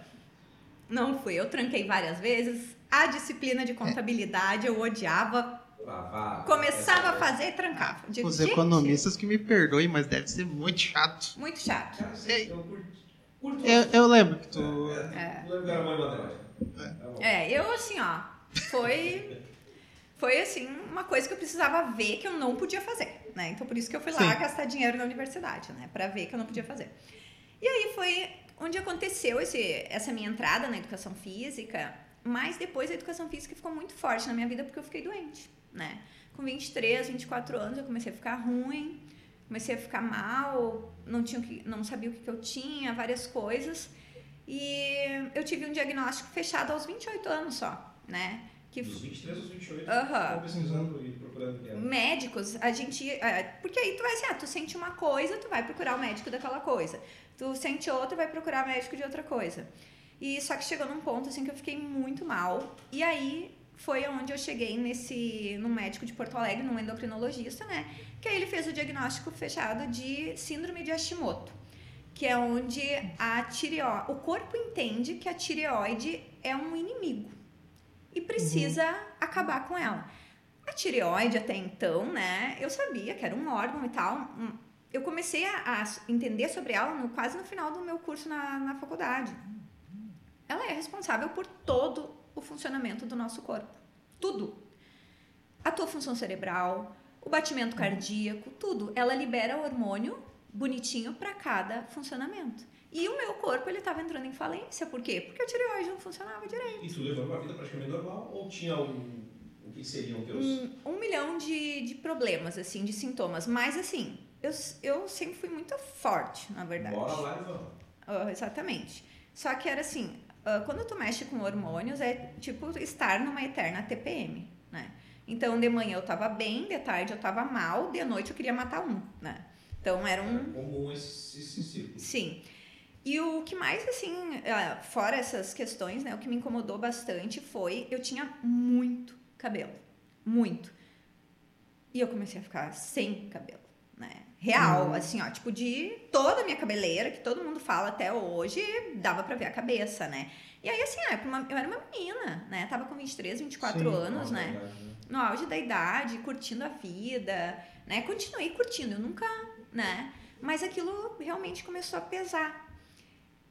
S4: não fui. Eu tranquei várias vezes. A disciplina de contabilidade eu odiava.
S2: Travado.
S4: Começava a fazer e trancava. Digo,
S1: Os
S4: "Gente,
S1: economistas que me perdoem, mas deve ser muito chato.
S4: Muito chato.
S2: Cara, eu curto. curto
S1: Eu, eu lembro que tu.
S4: É.
S2: Lembro era mãe matemática. Tá.
S4: É, eu assim, ó, foi foi assim uma coisa que eu precisava ver que eu não podia fazer, né? Então por isso que eu fui lá
S1: Sim.
S4: gastar dinheiro na universidade, né, Pra ver que eu não podia fazer. E aí foi onde aconteceu esse, essa minha entrada na educação física, mas depois a educação física ficou muito forte na minha vida porque eu fiquei doente, né? Com 23, 24 anos eu comecei a ficar ruim, comecei a ficar mal, não tinha que, não sabia o que, que eu tinha, várias coisas. E eu tive um diagnóstico fechado aos 28 anos só, né? Que
S2: Dos 23 aos 28.
S4: Aham.
S2: Tô pesquisando e procurando. é.
S4: médicos, a gente. é, porque aí tu vai assim, ah, tu sente uma coisa, tu vai procurar o médico daquela coisa. Tu sente outra, vai procurar o médico de outra coisa. E só que chegou num ponto assim que eu fiquei muito mal. E aí foi onde eu cheguei nesse num médico de Porto Alegre, num endocrinologista, né? Que aí ele fez o diagnóstico fechado de síndrome de Hashimoto, que é onde a tireoide, o corpo entende que a tireoide é um inimigo e precisa acabar com ela. A tireoide até então, né? Eu sabia que era um órgão e tal. hum, Eu comecei a, a entender sobre ela no- quase no final do meu curso na, na faculdade. Ela é responsável por todo o funcionamento do nosso corpo. Tudo. A tua função cerebral, o batimento cardíaco, tudo. Ela libera hormônio bonitinho para cada funcionamento. E o meu corpo, ele estava entrando em falência. Por quê? Porque a tireoide não funcionava direito.
S2: E tu levou uma vida praticamente normal ou tinha um. O que seriam teus.
S4: um, um milhão de, de problemas, assim, de sintomas. Mas, assim, eu, eu sempre fui muito forte, na verdade.
S2: Bora lá e vamos.
S4: Ah, exatamente. Só que era assim, ah, quando tu mexe com hormônios, é tipo estar numa eterna TPM, né? Então, de manhã eu tava bem, de tarde eu tava mal, de noite eu queria matar um, né? Então, era um...
S2: É comum esse, esse círculo.
S4: Sim. E o que mais, assim, ah, fora essas questões, né? O que me incomodou bastante foi eu tinha muito cabelo. Muito. E eu comecei a ficar sem cabelo, Real, assim, ó, tipo de toda a minha cabeleira, que todo mundo fala até hoje, dava pra ver a cabeça, né? E aí, assim, eu era uma menina, né? Tava com 23, 24
S1: Sim,
S4: anos, né?
S2: verdade, né?
S4: no auge da idade, curtindo a vida, né? Continuei curtindo, eu nunca, né? Mas aquilo realmente começou a pesar.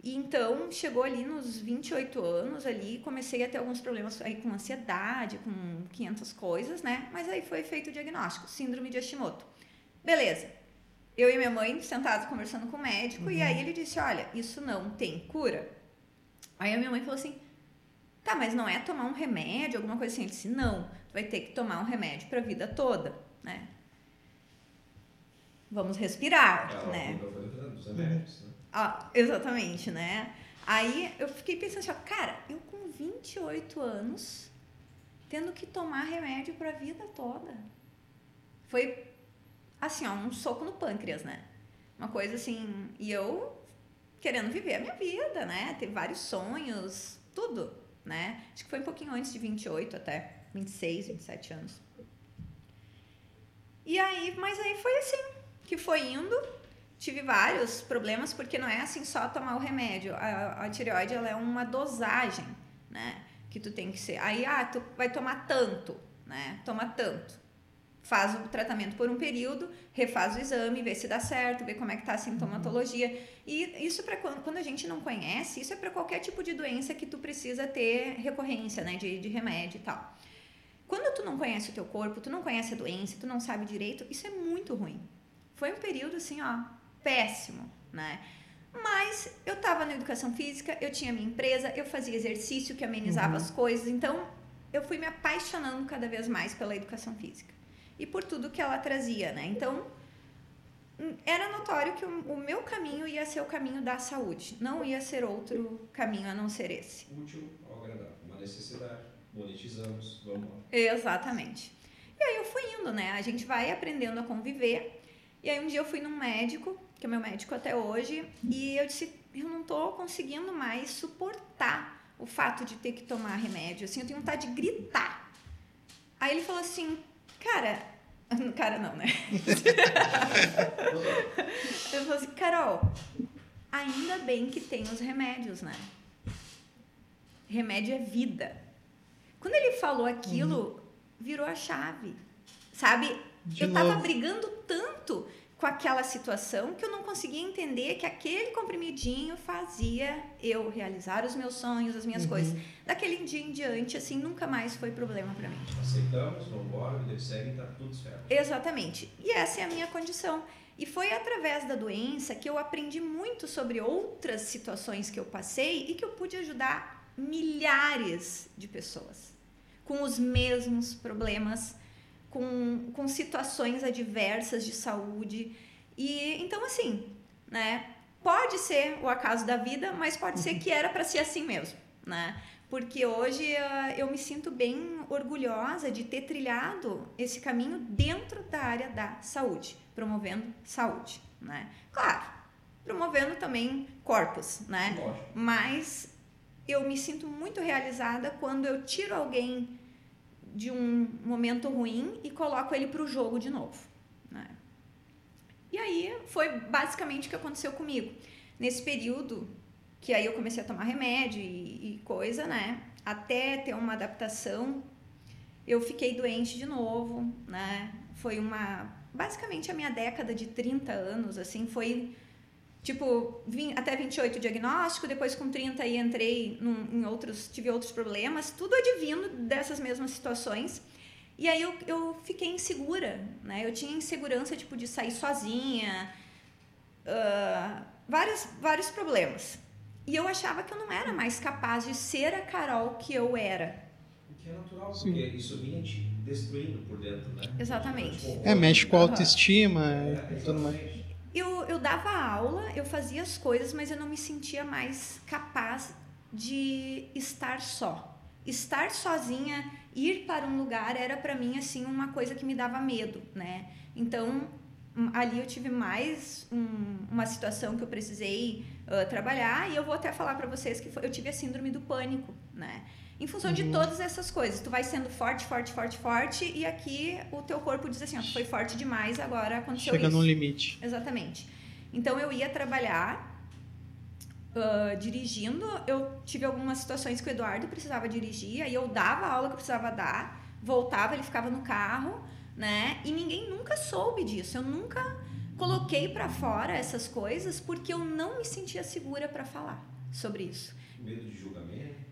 S4: E então, chegou ali nos 28 anos ali, comecei a ter alguns problemas aí com ansiedade, com 500 coisas, né? Mas aí foi feito o diagnóstico, síndrome de Hashimoto. Beleza. Eu e minha mãe sentados conversando com o médico e aí ele disse, olha, isso não tem cura. Aí a minha mãe falou assim, tá, mas não é tomar um remédio, alguma coisa assim? Ele disse, não, tu vai ter que tomar um remédio pra vida toda, né? Vamos respirar,
S2: Ela
S4: né?
S2: defendendo dos remédios, né?
S4: Ah, exatamente, né? Aí eu fiquei pensando assim, ó, cara, eu com 28 anos, tendo que tomar remédio pra vida toda. Foi, assim, ó, um soco no pâncreas, né? Uma coisa assim, e eu querendo viver a minha vida, né? Ter vários sonhos, tudo, né? Acho que foi um pouquinho antes de 28 até, 26, 27 anos. E aí, mas aí foi assim, que foi indo, tive vários problemas, porque não é assim só tomar o remédio. A, a tireoide, ela é uma dosagem, né? Que tu tem que ser. Aí, ah, tu vai tomar tanto, né? Toma tanto. Faz o tratamento por um período, refaz o exame, vê se dá certo, vê como é que tá a sintomatologia. E isso para quando, quando a gente não conhece, isso é para qualquer tipo de doença que tu precisa ter recorrência, né? De, de remédio e tal. Quando tu não conhece o teu corpo, tu não conhece a doença, tu não sabe direito, isso é muito ruim. Foi um período assim, ó, péssimo, né? Mas eu estava na educação física, eu tinha minha empresa, eu fazia exercício que amenizava as coisas, então eu fui me apaixonando cada vez mais pela educação física e por tudo que ela trazia, né? Então hum, era notório que o, o meu caminho ia ser o caminho da saúde, não ia ser outro caminho a não ser esse.
S2: Útil ao agradável. Uma necessidade. Monetizamos. Vamos lá.
S4: Exatamente. E aí eu fui indo, né? A gente vai aprendendo a conviver. E aí um dia eu fui num médico, que é meu médico até hoje, e eu disse, eu não tô conseguindo mais suportar o fato de ter que tomar remédio. Assim, eu tenho vontade de gritar. Aí ele falou assim, cara, cara não, né? eu falei assim, Carol, ainda bem que tem os remédios, né? Remédio é vida. Quando ele falou aquilo, virou a chave. Sabe?
S1: De
S4: eu tava
S1: novo.
S4: brigando tanto com aquela situação que eu não conseguia entender que aquele comprimidinho fazia eu realizar os meus sonhos, as minhas coisas. Daquele dia em diante, assim, nunca mais foi problema para mim.
S2: Aceitamos, vamos embora, vida segue, tá tudo certo.
S4: Exatamente. E essa é a minha condição. E foi através da doença que eu aprendi muito sobre outras situações que eu passei e que eu pude ajudar milhares de pessoas com os mesmos problemas, com, com situações adversas de saúde. E então, assim, né? Pode ser o acaso da vida, mas pode ser que era para ser assim mesmo, né? Porque hoje ah, eu me sinto bem orgulhosa de ter trilhado esse caminho dentro da área da saúde, promovendo saúde, né? Claro, promovendo também corpos, né? Mas eu me sinto muito realizada quando eu tiro alguém de um momento ruim e coloco ele para o jogo de novo. Né? E aí foi basicamente o que aconteceu comigo. Nesse período que aí eu comecei a tomar remédio e, e coisa, né? Até ter uma adaptação, eu fiquei doente de novo, né? Foi uma. Basicamente a minha década de 30 anos, assim, foi tipo, vim até 28 diagnóstico, depois com 30 aí entrei num, em outros, tive outros problemas, tudo advindo dessas mesmas situações. E aí eu, eu fiquei insegura, né? Eu tinha insegurança, tipo, de sair sozinha, ah, vários, vários problemas. E eu achava que eu não era mais capaz de ser a Carol que eu era.
S2: O que é natural,
S1: Sim.
S2: porque isso vinha te destruindo por dentro, né?
S4: Exatamente.
S1: É, mexe com a autoestima
S2: É,
S1: e tudo mais.
S4: Eu, eu dava aula, eu fazia as coisas, mas eu não me sentia mais capaz de estar só. Estar sozinha, ir para um lugar era para mim assim uma coisa que me dava medo, né? Então ali eu tive mais um- uma situação que eu precisei ah, trabalhar e eu vou até falar para vocês que foi- eu tive a síndrome do pânico, né? Em função de todas essas coisas, tu vai sendo forte, forte, forte, forte e aqui o teu corpo diz assim, ó, tu foi forte demais, agora aconteceu
S1: Chega
S4: isso.
S1: num limite.
S4: Exatamente. Então eu ia trabalhar ah, dirigindo. Eu tive algumas situações que o Eduardo precisava dirigir, aí eu dava a aula que eu precisava dar, voltava, ele ficava no carro, né? E ninguém nunca soube disso. Eu nunca coloquei pra fora essas coisas porque eu não me sentia segura pra falar sobre isso.
S2: Medo de julgamento.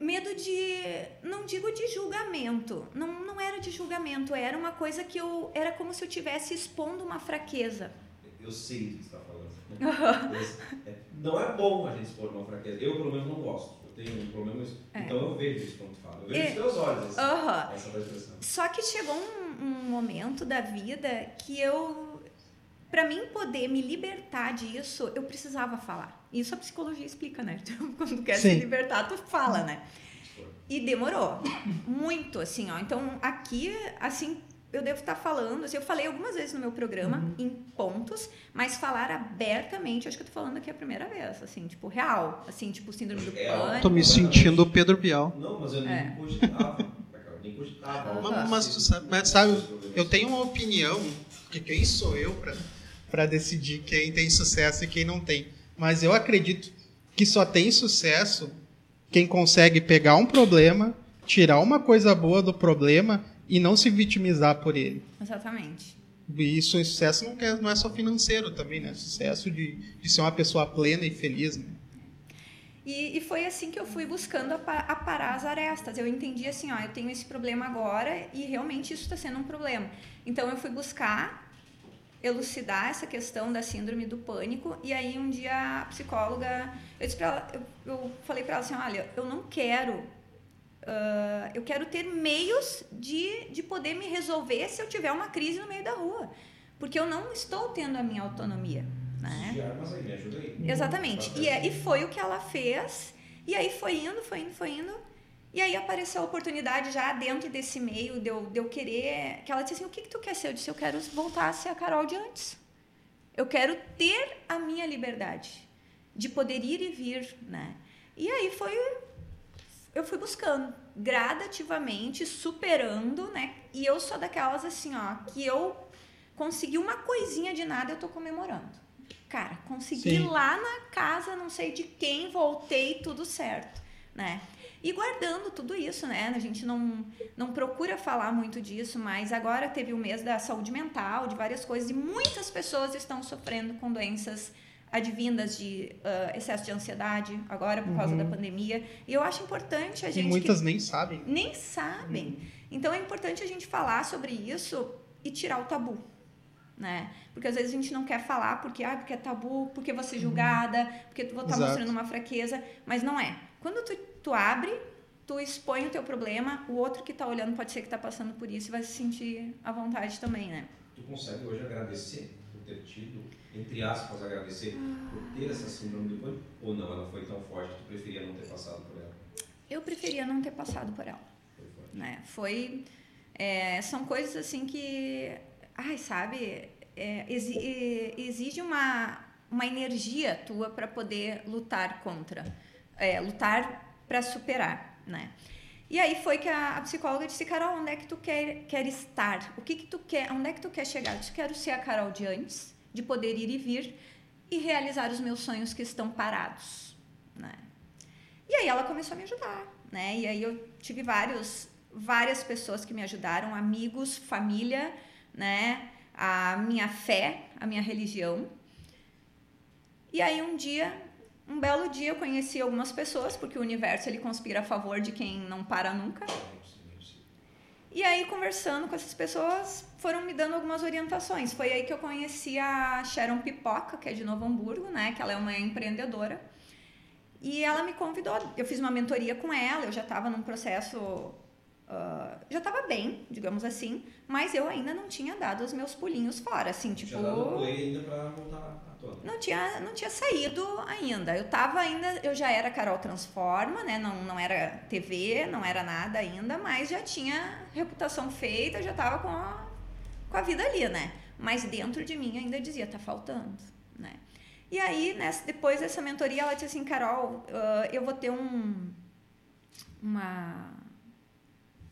S4: Medo de. Não digo de julgamento. Não, não era de julgamento. Era uma coisa que eu. Era como se eu estivesse expondo uma fraqueza.
S2: Eu sei do que você está falando. É, não é bom a gente expor uma fraqueza. Eu, pelo menos, não gosto. Eu tenho um problema isso.
S4: É.
S2: Então eu vejo isso quando tu fala. Eu vejo
S4: É.
S2: nos teus olhos expressão.
S4: Só que chegou um, um momento da vida que eu. Pra mim poder me libertar disso, eu precisava falar. Isso a psicologia explica, né? Então, quando tu quer se
S1: Sim.
S4: libertar, tu fala, né? E demorou. Muito, assim, ó. Então, aqui, assim, eu devo estar falando. Assim, eu falei algumas vezes no meu programa, em pontos, mas falar abertamente, acho que eu tô falando aqui a primeira vez, assim, tipo, real. Assim, tipo, síndrome do
S2: É,
S4: pânico.
S1: Tô me sentindo o Pedro Bial.
S2: Não, mas eu nem
S4: É.
S2: cogitava. Nem cogitava.
S1: Mas, mas sabe, mas sabe, eu tenho uma opinião, que quem sou eu pra, pra decidir quem tem sucesso e quem não tem. Mas eu acredito que só tem sucesso quem consegue pegar um problema, tirar uma coisa boa do problema e não se vitimizar por ele.
S4: Exatamente.
S1: E isso, sucesso não, quer, não é só financeiro também, né? Sucesso de, de ser uma pessoa plena e feliz, né?
S4: E, e foi assim que eu fui buscando apa- aparar as arestas. Eu entendi assim, ó, eu tenho esse problema agora e realmente isso está sendo um problema. Então eu fui buscar elucidar essa questão da síndrome do pânico. E aí um dia a psicóloga, eu, disse pra ela, eu, eu falei para ela assim, olha, eu não quero, uh, eu quero ter meios de, de poder me resolver se eu tiver uma crise no meio da rua, porque eu não estou tendo a minha autonomia. Né?
S2: De armas aí, me ajuda aí.
S4: Exatamente. E, é, e foi o que ela fez. E aí foi indo, foi indo, foi indo. E aí apareceu a oportunidade já dentro desse meio de eu, de eu querer. Que ela disse assim: o que, que tu quer ser? Eu disse: eu quero voltar a ser a Carol de antes. Eu quero ter a minha liberdade de poder ir e vir, né? E aí foi. Eu fui buscando gradativamente, superando, né? E eu sou daquelas assim, ó, que eu consegui uma coisinha de nada, eu tô comemorando. Cara, consegui
S1: Sim.
S4: lá na casa, não sei de quem, voltei, tudo certo, né? E guardando tudo isso, né? A gente não, não procura falar muito disso, mas agora teve o mês da saúde mental, de várias coisas, e muitas pessoas estão sofrendo com doenças advindas de ah, excesso de ansiedade, agora por causa da pandemia. E eu acho importante a
S1: E
S4: gente. que
S1: muitas nem sabem.
S4: nem sabem. Então é importante a gente falar sobre isso e tirar o tabu, né? Porque às vezes a gente não quer falar porque ah, porque é tabu, porque vou ser julgada, porque tu vou estar
S1: Exato.
S4: mostrando uma fraqueza, mas não é. Quando tu, tu abre, tu expõe o teu problema, o outro que tá olhando pode ser que tá passando por isso e vai se sentir à vontade também, né?
S2: Tu consegue hoje agradecer por ter tido, entre aspas, agradecer por ter essa síndrome do pânico? Ou não, ela foi tão forte que tu preferia não ter passado por ela?
S4: Eu preferia não ter passado por ela.
S2: Foi forte.
S4: né? Foi é, são coisas assim que, ai, sabe, é, exi- exige uma uma energia tua para poder lutar contra, é, lutar para superar, né? E aí foi que a, a psicóloga disse, Carol, onde é que tu quer, quer estar? O que que tu quer? Onde é que tu quer chegar? Eu disse, quero ser a Carol de antes, de poder ir e vir e realizar os meus sonhos que estão parados, né? E aí ela começou a me ajudar, né? E aí eu tive vários, várias pessoas que me ajudaram, amigos, família, né? A minha fé, a minha religião. E aí um dia, um belo dia, eu conheci algumas pessoas, porque o universo ele conspira a favor de quem não para nunca. E aí, conversando com essas pessoas, foram me dando algumas orientações. Foi aí que eu conheci a Sharon Pipoca, que é de Novo Hamburgo, né? Que ela é uma empreendedora. E ela me convidou, eu fiz uma mentoria com ela, eu já estava num processo. Ah, já estava bem, digamos assim, mas eu ainda não tinha dado os meus pulinhos fora, assim, tipo.
S2: Dá play ainda pra voltar à tona.
S4: Não tinha, não tinha saído ainda. Eu tava ainda, eu já era Carol Transforma, né? Não, não era TV, não era nada ainda, mas já tinha reputação feita, já tava com a, com a vida ali, né? Mas dentro de mim ainda dizia, tá faltando, né? E aí, depois dessa mentoria, ela disse assim, Carol, ah, eu vou ter um. Uma.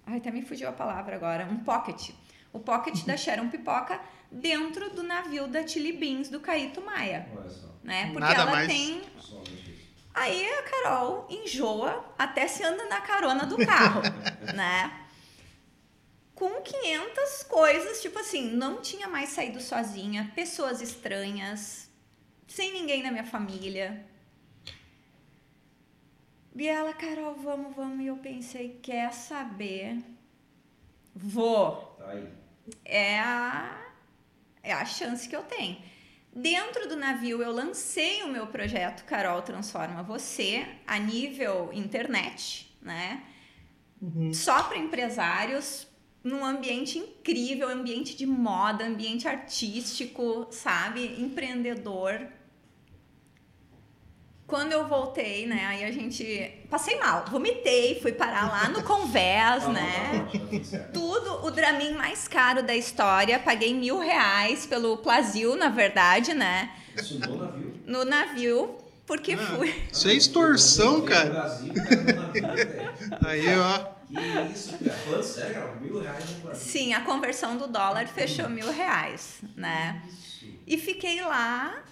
S4: Ai, até me fugiu a palavra agora. Um pocket. O pocket da Sharon Pipoca dentro do navio da Chili Beans do Caíto Maia,
S2: Olha só,
S4: né? Porque
S1: Nada
S4: ela
S1: mais.
S4: tem. Aí a Carol enjoa até se anda na carona do carro, né? Com 500 coisas, tipo assim, não tinha mais saído sozinha, pessoas estranhas, sem ninguém da minha família. E ela, Carol, vamos, vamos. E eu pensei, quer saber? Vou
S2: Tá aí.
S4: é a, é a chance que eu tenho. Dentro do navio, eu lancei o meu projeto Carol Transforma Você a nível internet, né? Só para empresários, num ambiente incrível, ambiente de moda, ambiente artístico, sabe? Empreendedor. Quando eu voltei, né? Aí a gente. Passei mal, vomitei, fui parar lá no Convés,
S2: bom,
S4: né?
S2: tá tudo
S4: o Dramin mais caro da história. Paguei mil reais pelo Plasil, na verdade, né?
S2: Isso no navio.
S4: No navio, porque
S1: Ah.
S4: fui.
S1: Isso é extorsão, cara.
S2: Brasil, velho.
S1: Aí, ó.
S2: Que isso, cara? Falando sério, cara, mil reais no.
S4: Sim, a conversão do dólar fechou mil reais, né? E fiquei lá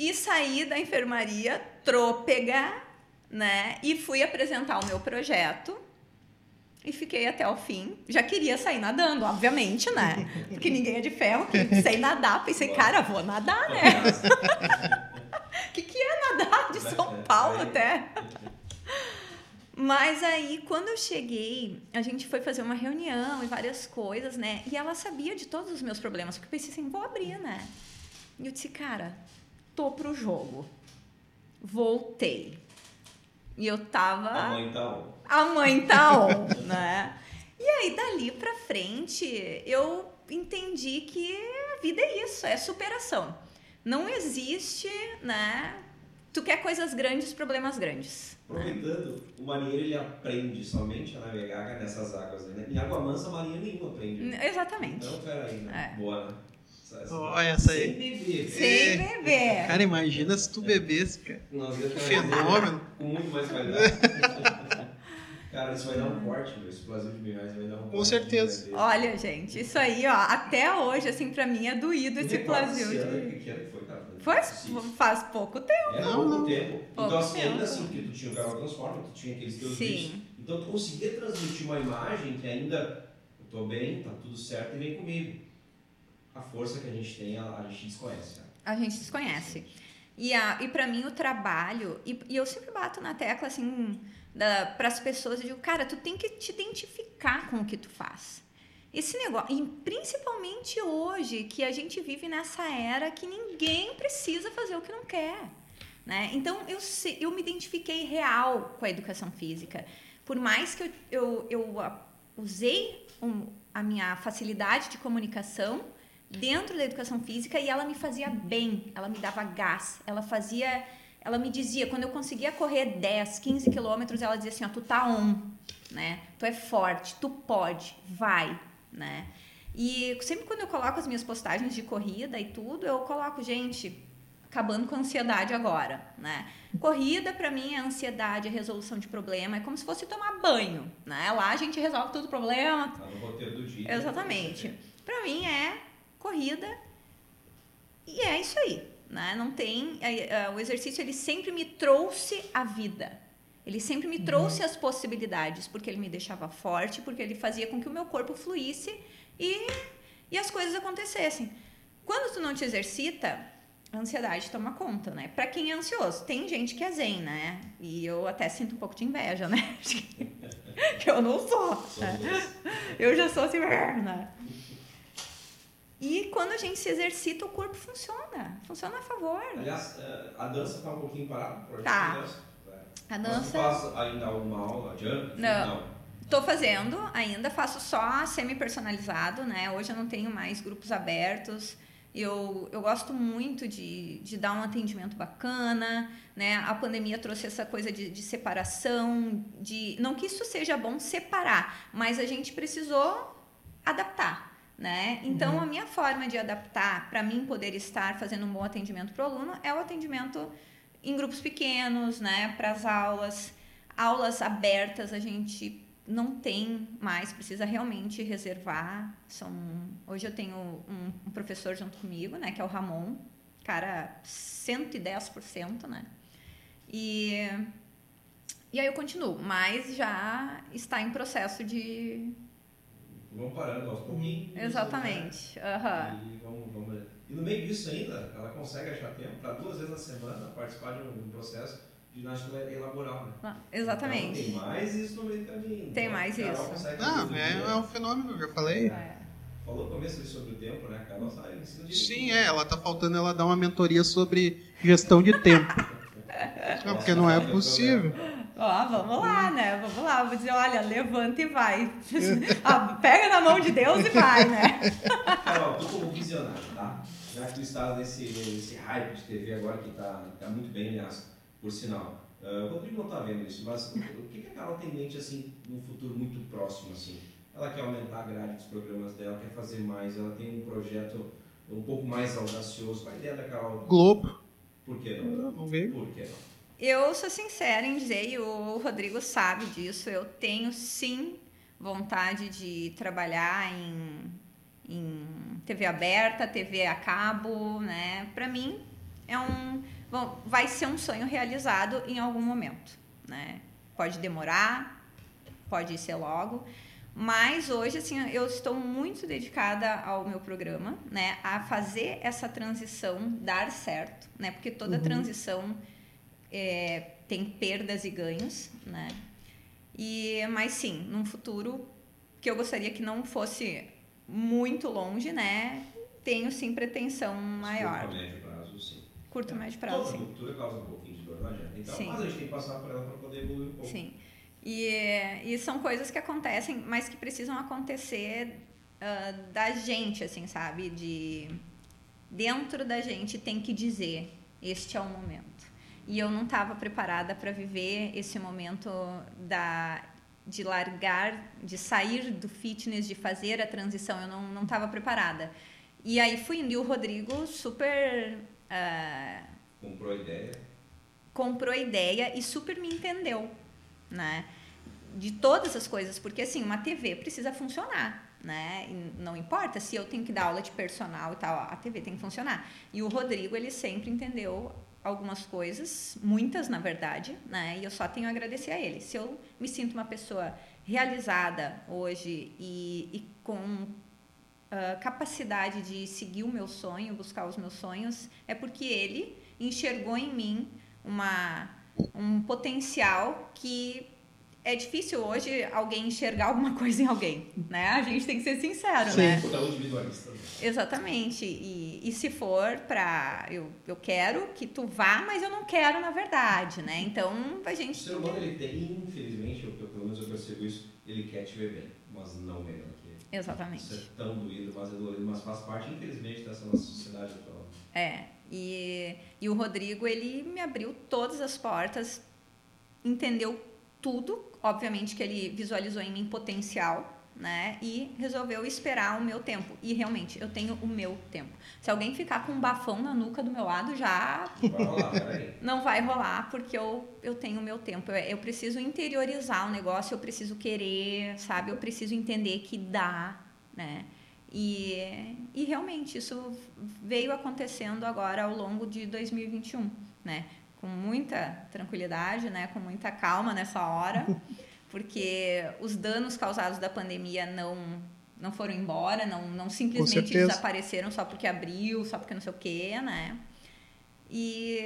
S4: e saí da enfermaria trôpega, né? E fui apresentar o meu projeto. E fiquei até o fim. Já queria sair nadando, obviamente, né? Porque ninguém é de ferro, que sei nadar. Pensei, cara, vou nadar, né? O que, que é nadar de São Paulo até? Mas aí, quando eu cheguei, a gente foi fazer uma reunião e várias coisas, né? E ela sabia de todos os meus problemas, porque eu pensei assim, vou abrir, né? E eu disse, cara, tô pro jogo. Voltei. E eu tava.
S2: A mãe tá on.
S4: A mãe tá on, né? E aí, dali pra frente, eu entendi que a vida é isso, é superação. Não existe, né? Tu quer coisas grandes, problemas grandes.
S2: Aproveitando, o marinheiro ele aprende somente a navegar nessas águas, né? Em água mansa, a marinha nenhuma aprende.
S4: Exatamente.
S2: Então, peraí, né?
S4: É.
S2: Boa, né? Essa- essa-
S1: Ó, essa aí.
S2: Sem beber.
S4: Sem beber.
S1: Cara, imagina se tu bebesse, cara. Que fenômeno.
S2: Com muito mais qualidade. Cara, isso vai dar um corte, meu. Esse Brasil de mil reais vai dar um
S1: Com
S2: corte
S1: certeza.
S2: de
S4: Olha, gente, isso aí, ó, até hoje, assim, pra mim é doído esse
S2: ano,
S4: de.
S2: que ano foi, cara?
S4: Faz pouco tempo.
S2: É,
S1: Não,
S2: pouco
S1: não.
S2: tempo.
S4: Pouco
S2: então, assim,
S4: tempo.
S2: ainda assim, porque tu tinha o canal Transforma, tu tinha aqueles teus
S4: Sim.
S2: vídeos. Então, tu conseguia transmitir uma imagem que ainda, eu tô bem, tá tudo certo e vem comigo. A força que a gente tem, a, a gente desconhece.
S4: A gente desconhece. E, a, e para mim o trabalho, e, e eu sempre bato na tecla assim, para as pessoas, eu digo, cara, tu tem que te identificar com o que tu faz. Esse negócio, e principalmente hoje, que a gente vive nessa era que ninguém precisa fazer o que não quer. Né? Então eu, eu me identifiquei real com a educação física. Por mais que eu, eu, eu usei um- a minha facilidade de comunicação dentro da educação física e ela me fazia bem, ela me dava gás, ela fazia, ela me dizia, quando eu conseguia correr 10, 15 quilômetros, ela dizia assim, ó, tu tá on, né? Tu é forte, tu pode, vai, né? E sempre quando eu coloco as minhas postagens de corrida e tudo, eu coloco, gente, acabando com a ansiedade agora, né? Corrida para mim é ansiedade, é resolução de problema, é como se fosse tomar banho, né? Lá a gente resolve todo o problema,
S2: Tá no roteiro do dia.
S4: Exatamente. Para mim é corrida e é isso aí, né? Não tem é, o exercício ele sempre me trouxe a vida. Ele sempre me trouxe as possibilidades, porque ele me deixava forte, porque ele fazia com que o meu corpo fluísse e, e as coisas acontecessem. Quando tu não te exercita, a ansiedade toma conta, né? Pra quem é ansioso, tem gente que é zen, né? E eu até sinto um pouco de inveja, né? que eu não sou. Né? Eu já sou assim, né? E quando a gente se exercita, o corpo funciona. Funciona a favor.
S2: Aliás, eh, a dança tá um pouquinho parada?
S4: Tá.
S2: dança.
S4: A dança.
S2: faz ainda alguma aula, jump?
S4: Não. Tô fazendo ainda, faço só semi-personalizado, né? Hoje eu não tenho mais grupos abertos. Eu, eu gosto muito de, de dar um atendimento bacana, né? A pandemia trouxe essa coisa de, de separação, de não que isso seja bom separar, mas a gente precisou adaptar, né? Então a minha forma de adaptar para mim poder estar fazendo um bom atendimento para o aluno é o atendimento em grupos pequenos, né? Para as aulas, aulas abertas a gente não tem mais, precisa realmente reservar. São, hoje eu tenho um, um professor junto comigo, né, que é o Ramon, cara 110%, né? E e aí eu continuo, mas já está em processo de
S2: Vamos parando aos pouquinhos.
S4: exatamente. Aham.
S2: E, vamos, vamos... e no meio disso ainda, ela consegue achar tempo para duas vezes na semana participar de um processo de ginástica laboral, né?
S4: Ah,
S2: Então,
S4: Exatamente.
S2: tem mais isso no meio do caminho.
S4: Tem
S2: Então,
S4: mais isso.
S1: Não,
S2: fazer
S1: é, é um fenômeno, eu já falei.
S4: É.
S2: Falou no começo ali sobre o tempo, né? Carol sabe, ensina direito.
S1: Sim, é, ela tá faltando ela dar uma mentoria sobre gestão de tempo. Não, porque não é possível.
S4: Ó, vamos lá, né? Vamos lá. Vou dizer, olha, levanta e vai. Ah, pega na mão de Deus e vai, né?
S2: Carol, tu como visionário, tá? Já que tu está nesse, nesse hype de TV agora, que tá, tá muito bem, aliás, por sinal. Uh, o Rodrigo não tá vendo isso, mas o que, que a Carol tem em mente, assim, num futuro muito próximo, assim? Ela quer aumentar a grade dos programas dela, quer fazer mais, ela tem um projeto um pouco mais audacioso. Qual a ideia da Carol?
S1: Globo,
S2: Por que não?
S1: vamos ver.
S2: Por que não?
S4: Eu sou sincera em dizer, e o Rodrigo sabe disso, eu tenho sim vontade de trabalhar em, em TV aberta, TV a cabo, né? Para mim é um bom, vai ser um sonho realizado em algum momento, né? Pode demorar, pode ser logo, mas hoje assim eu estou muito dedicada ao meu programa, né? A fazer essa transição dar certo, né? Porque toda
S1: Uhum.
S4: transição é, tem perdas e ganhos, né? E, mas sim, num futuro que eu gostaria que não fosse muito longe, né? Tenho sim pretensão maior.
S2: Curto médio prazo, sim.
S4: Curto, médio prazo,
S2: Toda
S4: sim.
S2: ruptura causa um pouquinho de dor, não adianta. Então,
S4: Sim.
S2: mas a gente tem que passar por ela para poder evoluir um pouco.
S4: Sim. E, e são coisas que acontecem, mas que precisam acontecer ah, da gente, assim, sabe? De dentro da gente tem que dizer este é o momento. E eu não estava preparada para viver esse momento da de largar, de sair do fitness, de fazer a transição. Eu não não estava preparada. E aí fui indo e o Rodrigo super ah,
S2: Comprou a ideia.
S4: comprou a ideia e super me entendeu, né? De todas as coisas, porque assim, uma TV precisa funcionar, né? E não importa se eu tenho que dar aula de personal e tal, a TV tem que funcionar. E o Rodrigo, ele sempre entendeu algumas coisas, muitas na verdade, né? E eu só tenho a agradecer a ele. Se eu me sinto uma pessoa realizada hoje e, e com ah, capacidade de seguir o meu sonho, buscar os meus sonhos, é porque ele enxergou em mim uma, um potencial que é difícil hoje alguém enxergar alguma coisa em alguém, né? A gente tem que ser sincero,
S1: Sim.
S4: né?
S2: Total individualista.
S4: Exatamente. E, e se for pra. Eu, eu quero que tu vá, mas eu não quero na verdade, né? Então a
S2: O
S4: gente.
S2: ser humano, ele tem, infelizmente, eu, pelo menos eu percebo isso, ele quer te ver bem, mas não melhor que ele. Isso
S4: Exatamente.
S2: é tão doído, mas é dolorido, mas faz parte, infelizmente, dessa nossa sociedade atual.
S4: É. E, e o Rodrigo, ele me abriu todas as portas, entendeu tudo. Obviamente que ele visualizou em mim potencial, né? E resolveu esperar o meu tempo. E realmente, eu tenho o meu tempo. Se alguém ficar com um bafão na nuca do meu lado, já
S2: Vai rolar,
S4: não vai rolar, porque eu, eu tenho o meu tempo. Eu, eu preciso interiorizar o negócio, eu preciso querer, sabe? Eu preciso entender que dá, né? E, e realmente isso veio acontecendo agora ao longo de 2021, né? Com muita tranquilidade, né? Com muita calma nessa hora, porque os danos causados da pandemia não não foram embora, não, não simplesmente desapareceram só porque abriu, só porque não sei o quê, né? E,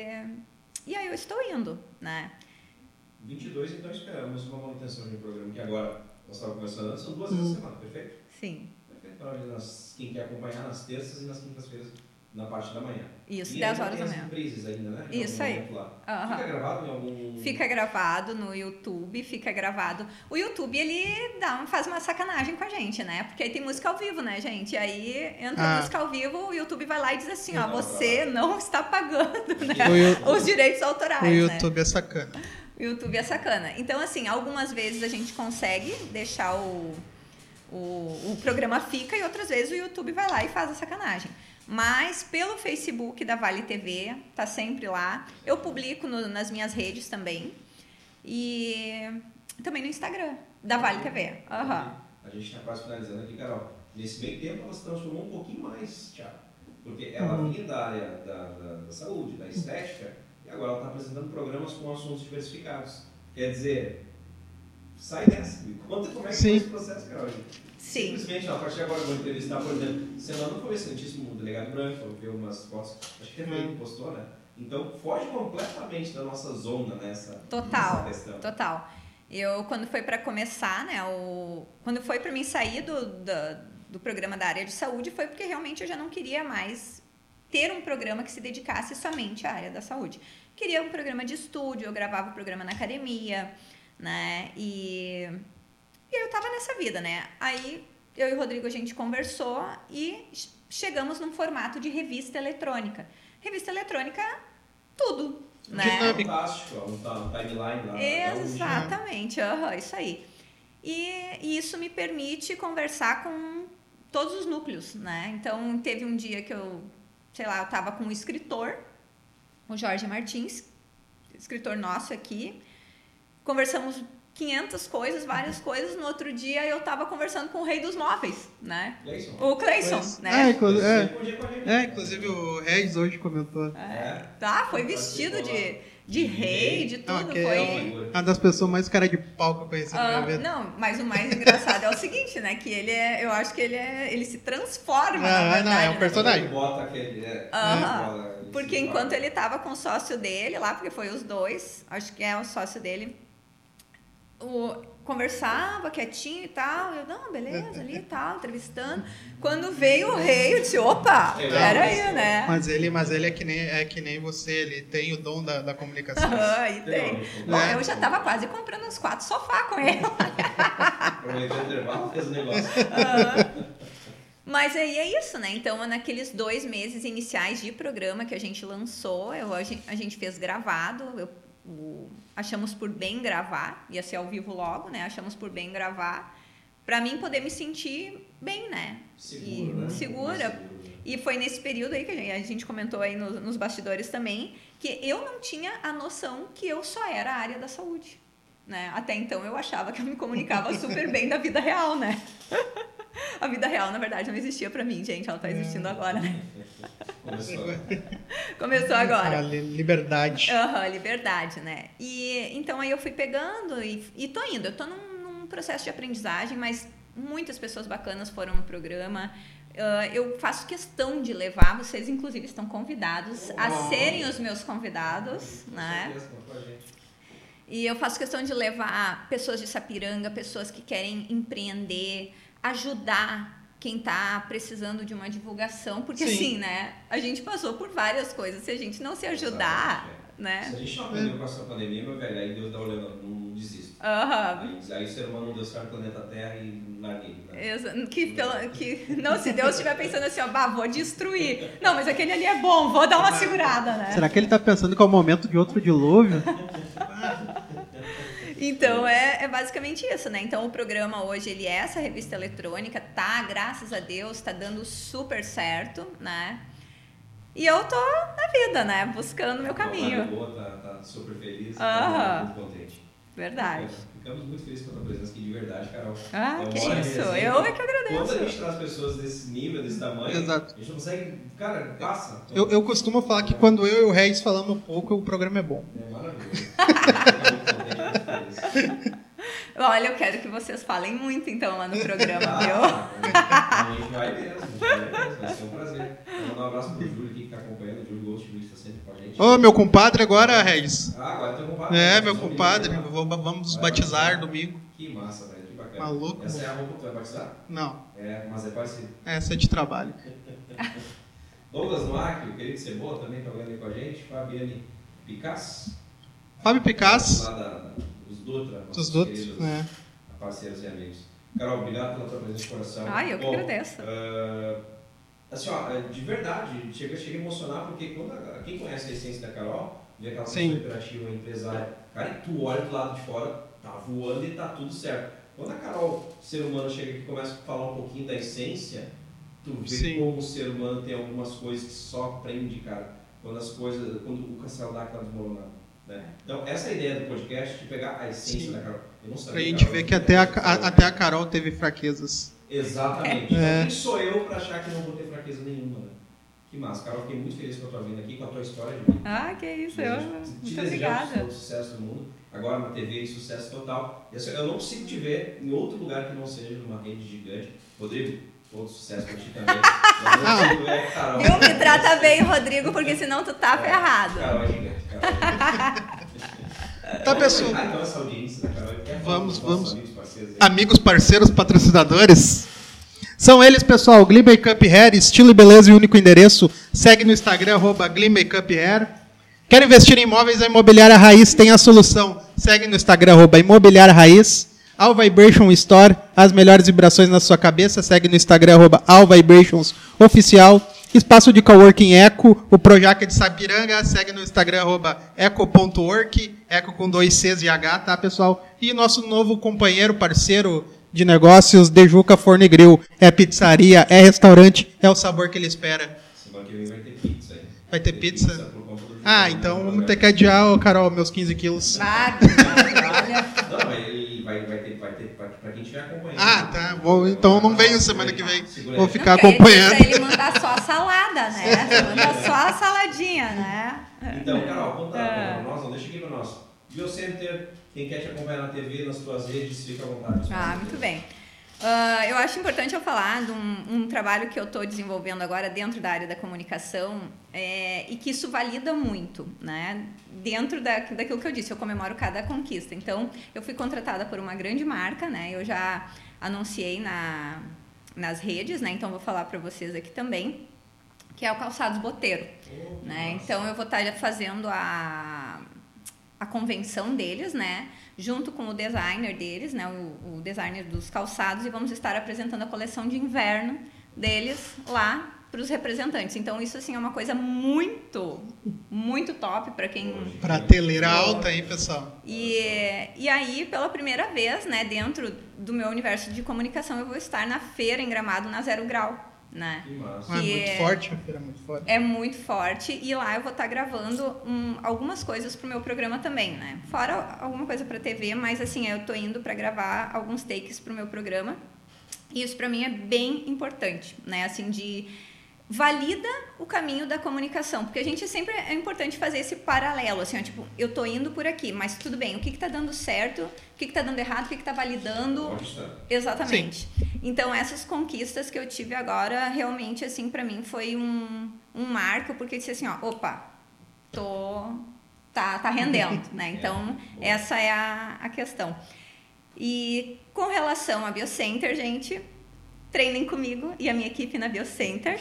S4: e aí eu estou indo, né?
S2: 22, então esperamos uma manutenção de um programa que agora nós estávamos conversando antes, são duas vezes a semana, perfeito?
S4: Sim,
S2: Perfeito. Para quem quer acompanhar nas terças e nas quintas-feiras, na parte da manhã.
S4: isso,
S2: e
S4: 10
S2: ainda
S4: horas da
S2: as
S4: manhã.
S2: reprises ainda, né? Em
S4: Isso aí. Aham.
S2: Fica gravado em algum...
S4: Fica gravado no YouTube, fica gravado. O YouTube, ele dá, um- faz uma sacanagem com a gente, né? Porque aí tem música ao vivo, né, gente? Aí entra
S1: Ah.
S4: música ao vivo, o YouTube vai lá e diz assim, ó,
S2: Não,
S4: você não está pagando, né?
S1: O,
S4: Os direitos autorais,
S1: o
S4: né?
S1: YouTube é sacana.
S4: O YouTube é sacana. Então, assim, algumas vezes a gente consegue deixar o, o, o programa fica e outras vezes o YouTube vai lá e faz a sacanagem. Mas pelo Facebook da Vale TV, tá sempre lá. Eu publico no- nas minhas redes também. E também no Instagram da Vale TV. Aham.
S2: A gente está quase finalizando aqui, Carol. Nesse meio tempo, ela se transformou um pouquinho mais, Thiago. Porque ela
S1: Uhum.
S2: vinha da área da, da- da saúde, da estética, e agora ela está apresentando programas com assuntos diversificados. Quer dizer, sai dessa. Me conta como é que
S1: Sim.
S2: foi esse processo, Carol.
S4: Sim.
S2: Simplesmente, ó, a partir de agora eu vou entrevistar, por exemplo, Senador foi o excelentíssimo delegado branco, eu vi umas fotos, acho que teve aí que postou, né? Então, foge completamente da nossa zona nessa,
S4: Total.
S2: nessa questão.
S4: Total. Eu, quando foi para começar, né, o, quando foi para mim sair do, da- do programa da área de saúde, foi porque realmente eu já não queria mais ter um programa que se dedicasse somente à área da saúde. Queria um programa de estúdio, eu gravava o programa na academia, né, e, e eu tava nessa vida, né. Aí eu e o Rodrigo a gente conversou e chegamos num formato de revista eletrônica. Revista eletrônica, tudo, né?
S1: Dinâmico.
S2: Fantástico, um um timeline lá. onde-
S4: Exatamente, aham, isso aí. E, e isso me permite conversar com todos os núcleos, né? Então, teve um dia que eu, sei lá, eu tava com um escritor, o Jorge Martins, escritor nosso aqui, conversamos 500 coisas, várias coisas, no outro dia eu tava conversando com o rei dos móveis, né?
S2: Cleison.
S4: O Cleison,
S1: Mas-
S4: né?
S1: Ah, inclu- é,
S2: gente.
S1: é, inclusive o Regis hoje comentou.
S2: É.
S4: Tá, foi vestido de, de rei, de
S1: Não,
S4: tudo, foi...
S1: é Uma das pessoas mais cara de pau que eu conheci na
S4: Ah,
S1: minha vida.
S4: não, mas o mais engraçado é o seguinte, né? Que ele é. Eu acho que ele é. Ele se transforma,
S1: Ah,
S4: na
S1: não,
S4: verdade.
S1: é um
S4: né?
S1: personagem.
S2: Bota aquele. É,
S4: Porque enquanto ele tava com o sócio dele lá, porque foi os dois, acho que é o sócio dele. O, conversava quietinho e tal. Eu, não, beleza, ali e tal, entrevistando. Quando veio o rei, eu disse, opa,
S2: É,
S4: peraí, né?
S1: Mas ele, mas ele é que nem, é que nem você, ele tem o dom da, da comunicação.
S4: Aham, Aí tem. Bom,
S1: É.
S4: eu já tava quase comprando uns quatro sofá com ele. Mas aí é isso, né? Então, naqueles dois meses iniciais de programa que a gente lançou, eu, a, gente, a gente fez gravado, eu, o- achamos por bem gravar, ia ser ao vivo logo, né? Achamos por bem gravar, pra mim poder me sentir bem, né?
S2: Seguro,
S4: E-
S2: né?
S4: segura.
S2: Né?
S4: E foi nesse período aí que a gente, comentou aí nos, nos bastidores também, que eu não tinha a noção que eu só era a área da saúde. Né? Até então eu achava que eu me comunicava super bem da vida real, né? A vida real, na verdade, não existia pra mim, gente. Ela tá existindo agora, né?
S2: Começou.
S4: Começou
S1: A
S4: agora.
S1: li- liberdade.
S4: Aham, liberdade, né? E então aí eu fui pegando e, e tô indo. Eu tô num, num processo de aprendizagem, mas muitas pessoas bacanas foram no programa. Ah, eu faço questão de levar, vocês inclusive estão convidados a
S2: Oh.
S4: serem os meus convidados, né?
S2: Com certeza, conta com a gente.
S4: E eu faço questão de levar pessoas de Sapiranga, pessoas que querem empreender, ajudar quem está precisando de uma divulgação, porque
S1: Sim.
S4: assim, né? A gente passou por várias coisas. Se a gente não se ajudar,
S2: Exatamente,
S4: né?
S2: Se a gente não aprendeu com essa pandemia, meu velho, aí Deus dá olhando, não, não desisto.
S4: Aham.
S2: Aí, aí o ser humano não deu certo no planeta Terra e larguei. Né?
S4: Que, pelo- que, não, se Deus estiver pensando assim, ó, bah, vou destruir. Não, mas aquele ali é bom, vou dar uma segurada, né?
S1: Será que ele tá pensando que é o momento de outro dilúvio?
S4: Então é, é basicamente isso, né? Então o programa hoje ele é essa revista eletrônica, tá, graças a Deus, tá dando super certo, né? E eu tô na vida, né? Buscando meu caminho.
S2: vibe boa, tá, tá super feliz,
S4: Aham.
S2: tá muito contente.
S4: Verdade.
S2: É, Ficamos muito felizes com a tua presença aqui, de verdade, Carol.
S4: Ah,
S2: É
S4: que isso.
S2: resenha.
S4: Eu é que
S2: Quando a
S4: agradeço.
S2: gente traz pessoas desse nível, desse tamanho,
S1: Exato.
S2: a gente não consegue. Cara, passa.
S1: Eu, eu costumo falar que quando eu e o Reis falamos pouco, o programa é bom.
S2: É maravilhoso.
S4: Olha, eu quero que vocês falem muito então lá no programa, viu?
S2: Ah, a gente vai mesmo, a gente vai mesmo, vai ser um prazer. Vou mandar um abraço pro Júlio aqui que tá acompanhando, o Júlio Ghost, o Júlio está sempre com a gente.
S1: Ô, meu compadre agora, Regis.
S2: Ah, agora tem um compadre.
S1: É, meu compadre.
S2: né?
S1: Vou- vamos nos
S2: Vai
S1: batizar
S2: batizar.
S1: domingo.
S2: Que massa, velho, que bacana.
S1: Maluco.
S2: Essa é a roupa que tu vai batizar?
S1: Não,
S2: É, mas é parecido.
S1: essa é de trabalho.
S2: Douglas Noack, o querido Cebola, também tá olhando aí com a gente. Fabiane Picasso.
S1: Fábio Picasso,
S2: Lá da, Dutra.
S1: dos Dutos.
S2: queridos
S1: né?
S2: Parceiros e amigos. Carol, obrigado pela tua presença de coração.
S4: Ai, eu que
S2: Bom,
S4: agradeço.
S2: ah, assim, ó, é, de verdade, chega, chega a emocionar, porque quando a- quem conhece a essência da Carol, vê aquela pessoa operativa, empresária, cara, e tu olha do lado de fora, tá voando e tá tudo certo. Quando a Carol, ser humano, chega aqui e começa a falar um pouquinho da essência, tu vê
S1: Sim.
S2: como o ser humano tem algumas coisas que só prende, cara. Quando as coisas, quando o castelo dá aquela desmoronada. Né? Então, essa é a ideia do podcast, de pegar a essência
S1: Sim.
S2: da Carol. Eu não sabia,
S1: Pra gente
S2: Carol,
S1: ver que até a, a- até a Carol teve fraquezas.
S2: Exatamente.
S1: É.
S2: Então, quem sou eu pra achar que não vou ter fraqueza nenhuma, né? Que massa. Carol, fiquei muito feliz com a tua vinda aqui, com a tua história de vida.
S4: Ah, que isso. Eu,
S2: Te
S4: muito obrigada.
S2: todo o sucesso do mundo. Agora na TV, sucesso total. Assim, eu não consigo te ver em outro lugar que não seja numa rede gigante. Rodrigo, todo sucesso pra ti também. Mas eu não consigo ver a Carol.
S4: Viu? Me trata bem, Rodrigo, porque senão tu tá ferrado.
S2: Carol é gigante. Carol é gigante.
S1: Tá, pessoal.
S2: Ah, então
S1: Vamos, vamos.
S2: amigos, parceiros aí?
S1: Amigos, parceiros, patrocinadores. São eles, pessoal, Glee Makeup Hair, estilo e beleza e único endereço. Segue no Instagram, arroba Glee Makeup Hair. Quer investir em imóveis? A Imobiliária Raiz tem a solução. Segue no Instagram, arroba Imobiliária Raiz. All Vibration Store, as melhores vibrações na sua cabeça. Segue no Instagram, arroba All Vibrations Oficial. Espaço de Coworking Eco, o Projac de Sapiranga. Segue no Instagram, arroba eco.work, eco com dois Cs e H, tá, pessoal? E nosso novo companheiro, parceiro de negócios, Dejuca Forno e Grill. É pizzaria, é restaurante, é o sabor que ele espera.
S2: Semana que vem vai ter pizza aí.
S1: Vai ter pizza?
S2: do
S1: Ah, então
S2: né,
S1: vamos ter que adiar, Carol, meus 15 quilos.
S4: Ah, que olha.
S2: Não, mas ele vai, vai ter, vai ter pra, pra quem estiver acompanhando.
S1: Ah, tá. Vou, então não venho semana que vem. Vou ficar
S4: Não,
S1: acompanhando.
S4: Ele, ele mandar só a salada, né? Você manda só a saladinha, né?
S2: Então, Carol, conta
S4: É.
S2: pra nós, não deixa aqui pra nós. Biocenter, quem quer te acompanhar na TV, nas tuas redes, fica à vontade.
S4: Ah, muito bem. Uh, eu acho importante eu falar de um, um trabalho que eu estou desenvolvendo agora dentro da área da comunicação é, e que isso valida muito, né? Dentro da, daquilo que eu disse, eu comemoro cada conquista. Então, eu fui contratada por uma grande marca, né? Eu já anunciei na, nas redes, né? Então, vou falar para vocês aqui também, que é o Calçados Boteiro, oh, né? Então, eu vou estar fazendo a, a convenção deles, né? junto com o designer deles, né, o, o designer dos calçados, e vamos estar apresentando a coleção de inverno deles lá para os representantes. Então isso assim é uma coisa muito, muito top para quem
S1: prateleira alta aí, pessoal.
S4: E, e aí pela primeira vez, né, dentro do meu universo de comunicação, eu vou estar na feira em Gramado na Zero Grau né?
S1: Que massa. Ah, é muito é, forte, a feira é muito forte.
S4: É muito forte e lá eu vou estar gravando um, algumas coisas pro meu programa também, né? Fora alguma coisa para TV, mas assim, eu tô indo para gravar alguns takes pro meu programa. E isso para mim é bem importante, né? Assim de valida o caminho da comunicação, porque a gente sempre é importante fazer esse paralelo, assim, ó, tipo, eu tô indo por aqui, mas tudo bem, o que que tá dando certo, o que que tá dando errado, o que que tá validando? Exatamente. Sim. Então, essas conquistas que eu tive agora, realmente, assim, para mim foi um, um marco, porque disse assim, ó, opa, tô, tá, tá rendendo, né? Então, é, essa é a, a questão. E com relação a Biocenter, gente, treinem comigo e a minha equipe na Biocenter.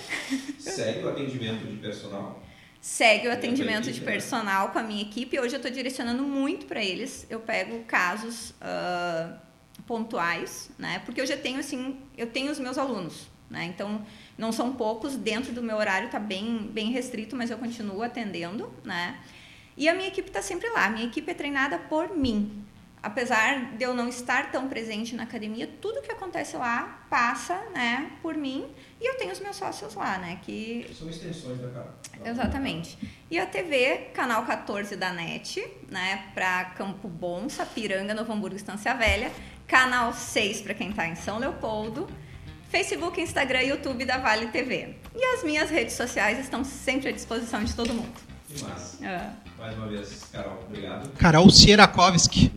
S2: Segue o atendimento de personal?
S4: Segue o atendimento de né? personal com a minha equipe. Hoje eu estou direcionando muito para eles. Eu pego casos uh, pontuais, né? Porque eu já tenho assim, eu tenho os meus alunos, né? Então não são poucos dentro do meu horário, está bem bem restrito, mas eu continuo atendendo, né? E a minha equipe está sempre lá. A minha equipe é treinada por mim apesar de eu não estar tão presente na academia, tudo que acontece lá passa, né, por mim e eu tenho os meus sócios lá, né, que
S2: são extensões da cara.
S4: Exatamente. E a TV, canal 14 da NET, né, para Campo Bom, Sapiranga, Novo Hamburgo, Estância Velha, canal 6 para quem está em São Leopoldo. Facebook, Instagram e YouTube da Vale TV. E as minhas redes sociais estão sempre à disposição de todo mundo.
S2: Que massa. É. Mais uma vez, Carol, obrigado.
S1: Carol Sierakovski.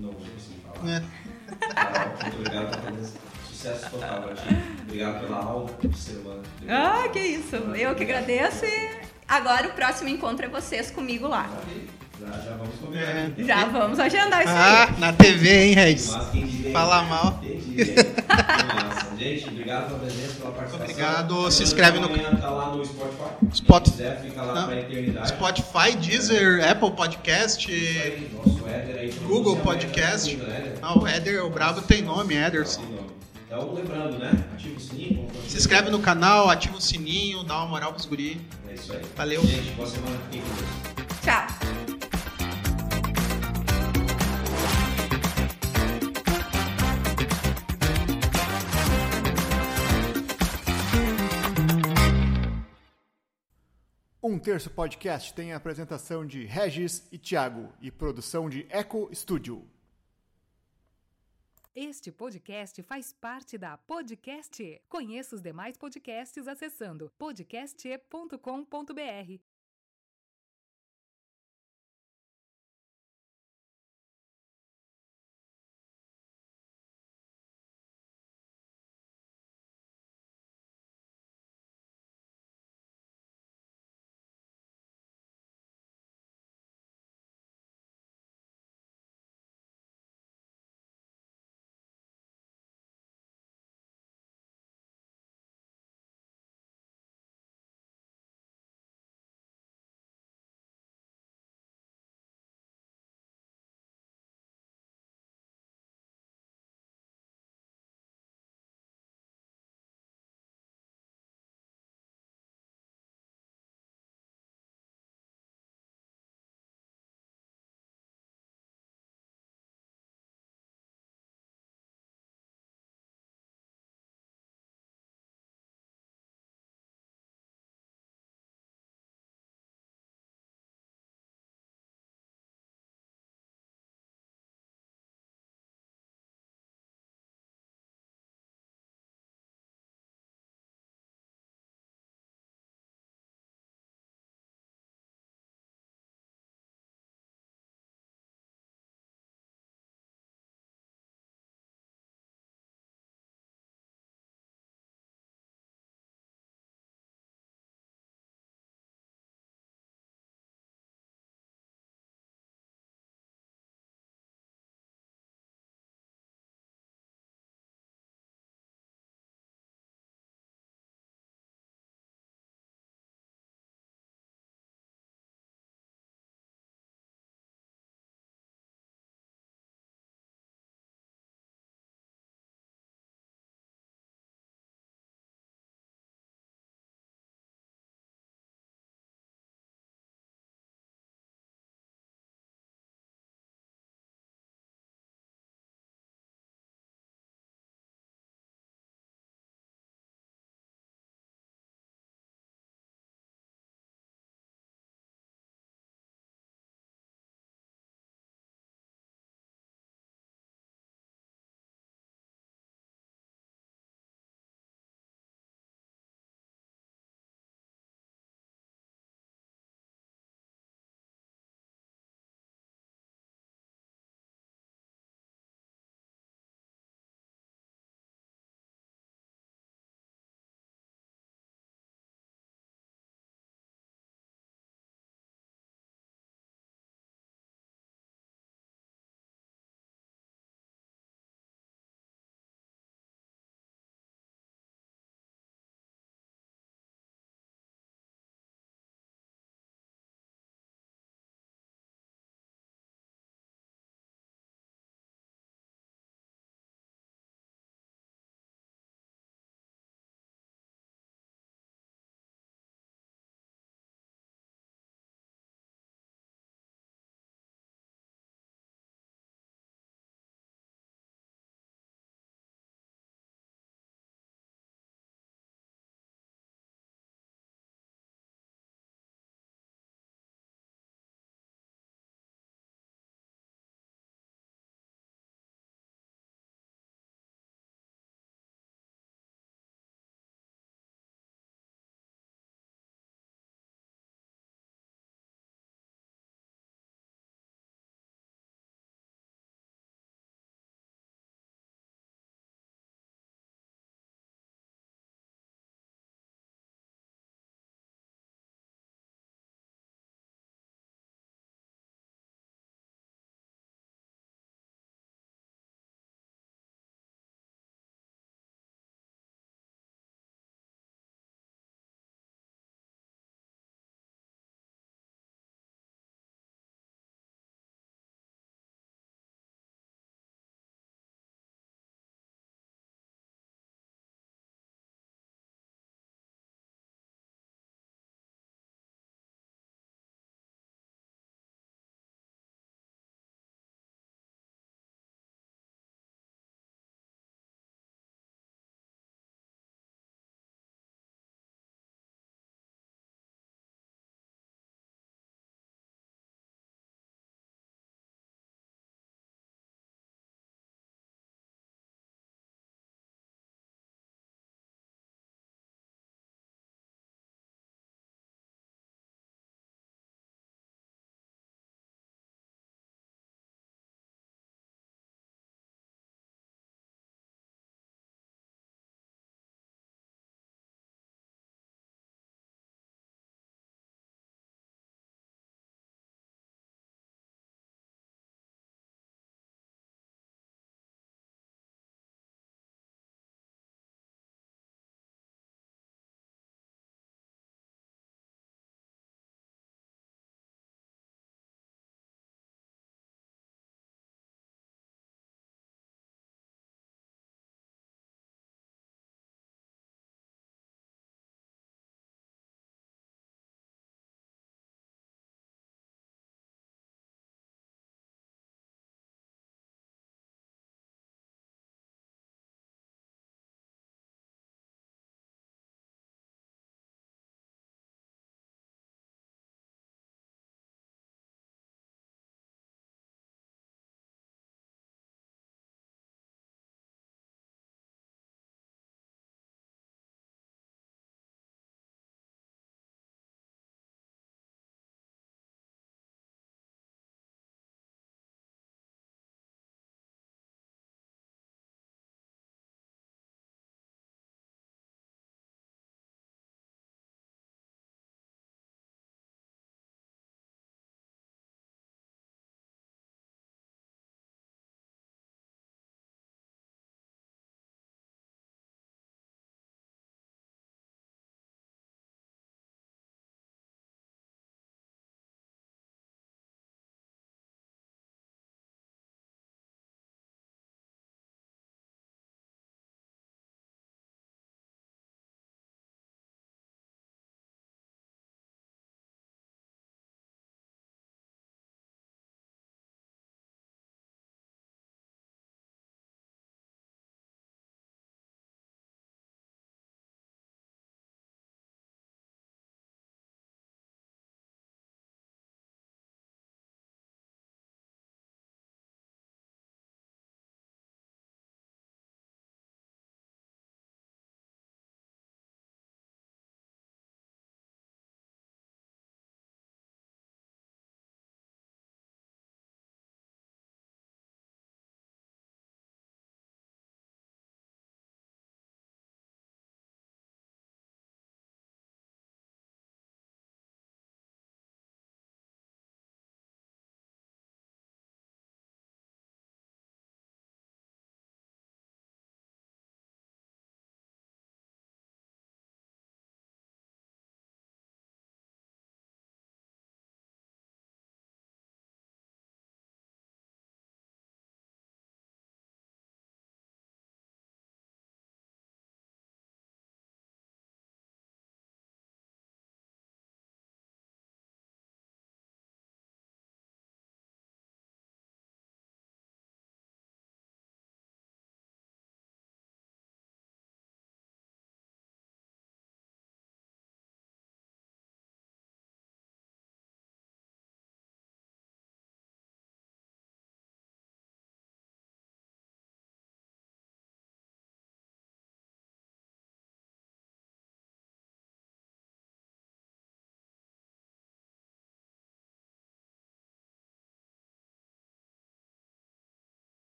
S2: É. por sucesso total pra ti. Obrigado pela aula.
S4: Ah, que isso. Eu que agradeço e agora o próximo encontro é vocês comigo lá.
S2: Já, já vamos combinar. É.
S4: Já vamos agendar isso
S1: ah,
S4: aí.
S1: na TV, hein, Regis? Fala mal.
S2: Gente, obrigado pela presença, pela participação.
S1: Obrigado. Se inscreve no.
S2: tá lá no Spotify.
S1: Spotify.
S2: quiser, fica lá Não. pra eternidade.
S1: Spotify, Deezer, Apple Podcast.
S2: Aí, nosso Éder aí.
S1: Google Podcast. Ah, o Éder, o Bravo tem nome, Ederson.
S2: Então, lembrando, né? Ativa o sininho.
S1: Se inscreve no canal, ativa o sininho, dá uma moral pros guri.
S2: É isso aí.
S1: Valeu.
S2: Gente, boa semana.
S4: Tchau.
S3: Terço Podcast tem a apresentação de Regis e Thiago e produção de Eco Studio.
S5: Este podcast faz parte da Podcast. Conheça os demais podcasts acessando podcast.com.br.